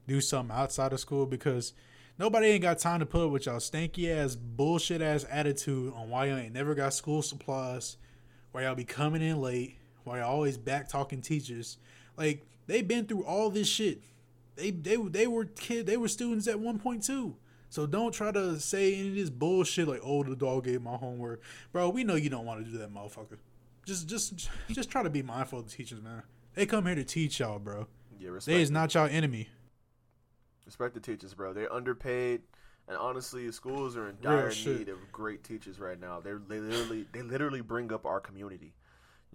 do something outside of school. Because Nobody ain't got time to put up with y'all stanky ass, bullshit ass attitude on why y'all ain't never got school supplies, why y'all be coming in late, why y'all always back talking teachers. Like they been through all this shit. They they they were kid they were students at one point too. So don't try to say any of this bullshit like, oh, the dog gave my homework, bro. We know you don't want to do that, motherfucker. Just just just try to be mindful of the teachers, man. They come here to teach y'all, bro. Yeah, respect. They is not y'all enemy. Respect the teachers, bro. They're underpaid, and honestly, schools are in dire need of great teachers right now. They're they literally they literally bring up our community.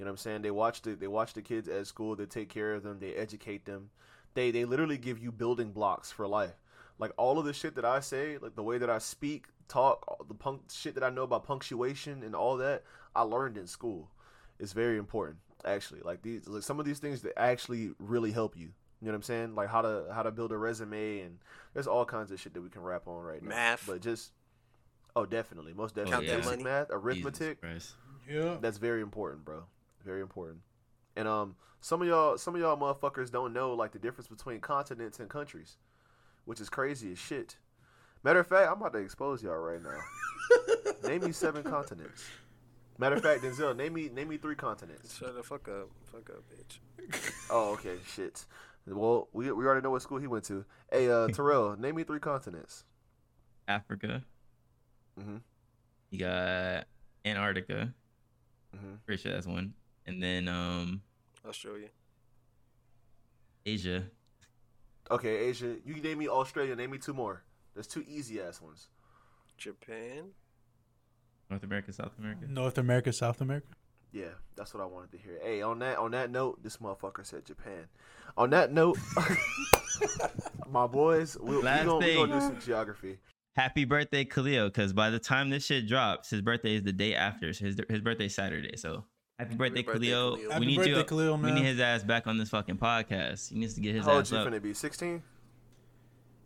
You know what I'm saying? They watch the they watch the kids at school. They take care of them. They educate them. They they literally give you building blocks for life. Like all of the shit that I say, like the way that I speak, talk, the punk shit that I know about punctuation and all that, I learned in school. It's very important, actually. Like these, like some of these things that actually really help you. You know what I'm saying? Like how to how to build a resume and there's all kinds of shit that we can rap on right now. Math. but just oh, definitely, most Oh, definitely. Count that Basic money. math, Jesus arithmetic. Yeah. That's very important, bro. Very important. And um, some of y'all, some of y'all motherfuckers don't know like the difference between continents and countries, which is crazy as shit. Matter of fact, I'm about to expose y'all right now. (laughs) name me seven continents. Matter of fact, Denzel, name me name me three continents. Shut the fuck up, fuck up, bitch. (laughs) Oh, okay, shit. Well, we we already know what school he went to. Hey, uh, (laughs) Terrell, name me three continents. Africa. Mm-hmm. You got Antarctica. Mm-hmm. Pretty sure that's one. And then um Australia. Asia. Okay, Asia. You can name me Australia. Name me two more. There's two easy ass ones. Japan. North America, South America. North America, South America. Yeah, that's what I wanted to hear. Hey, on that on that note, this motherfucker said Japan. On that note, (laughs) my boys, we, we gonna, we gonna do some geography. Happy birthday, Khalil, because by the time this shit drops, his birthday is the day after. So his his birthday's Saturday. So happy birthday, birthday, Khalil. Khalil. Happy we need birthday, you. Khalil, We need his ass back on this fucking podcast. He needs to get his ass. up. How old ass you up. finna be? 16?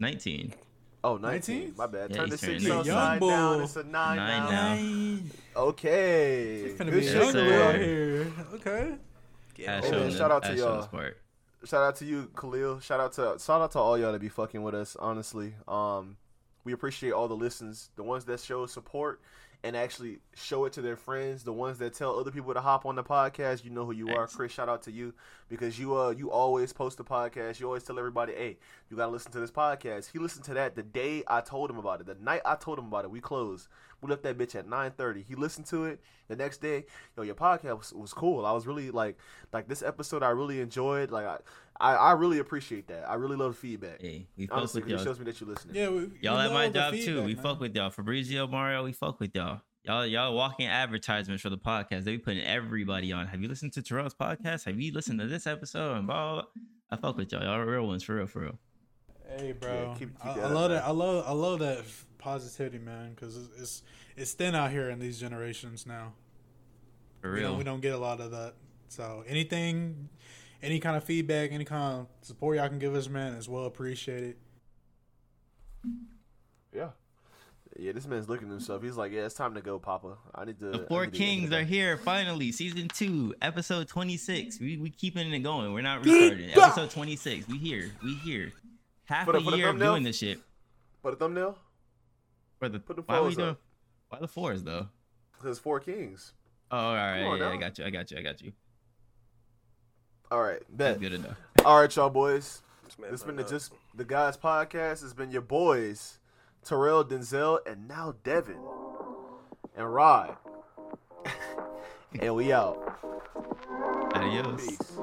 19. Oh, 19. 19? My bad. Yeah, Turn the he's turning 6 19. upside Young down. boy. It's a 9, Nine now. now. Okay. Finna Good be shit, a young sir. boy out here. Okay. Get I old. Hey, man, shout out to y'all. Shout out to you, Khalil. Shout out to shout out to all y'all that be fucking with us. Honestly, um, we appreciate all the listens, the ones that show support and actually show it to their friends, the ones that tell other people to hop on the podcast. You know who you are, Chris. Shout out to you because you uh you always post the podcast. You always tell everybody, hey, you gotta listen to this podcast. He listened to that the day I told him about it. The night I told him about it, we closed. We left that bitch at nine thirty. He listened to it the next day. Yo, your podcast was, was cool. I was really like like this episode. I really enjoyed. Like I, I, I really appreciate that. I really love the feedback. Hey, we fuck Honestly, with 'cause it y'all. it shows me that you're listening. Yeah, we, Y'all we at my love the job too. We man. fuck with y'all. Fabrizio, Mario, we fuck with y'all. Y'all, y'all walking advertisements for the podcast. They be putting everybody on. Have you listened to Terrell's podcast? Have you listened to this episode? And blah, blah, blah. I fuck with y'all. Y'all are real ones for real, for real. Hey, bro. keep- keep I, that I love man. that. I love. I love that positivity, man. Because it's, it's it's thin out here in these generations now. For We real. don't, we don't get a lot of that. So anything, any kind of feedback, any kind of support y'all can give us, man, is well appreciated. Yeah. Yeah, this man's looking at himself. He's like, "Yeah, it's time to go, Papa. I need to." The Four to Kings are here finally. Season two, episode twenty six. We we keeping it going. We're not restarting. episode twenty six. We here. We here. Half Put a a- put a year of doing this shit. But a thumbnail For the Put the why we fours doing? Why the fours though? because Four Kings. Oh, all right. On yeah, I got you. I got you. I got you. All right, bet. Good enough. All right, y'all boys. It's been the just the guys podcast. It's been your boys, Terrell, Denzel, and now Devin and Rod. (laughs) and we out. Adios. Peace.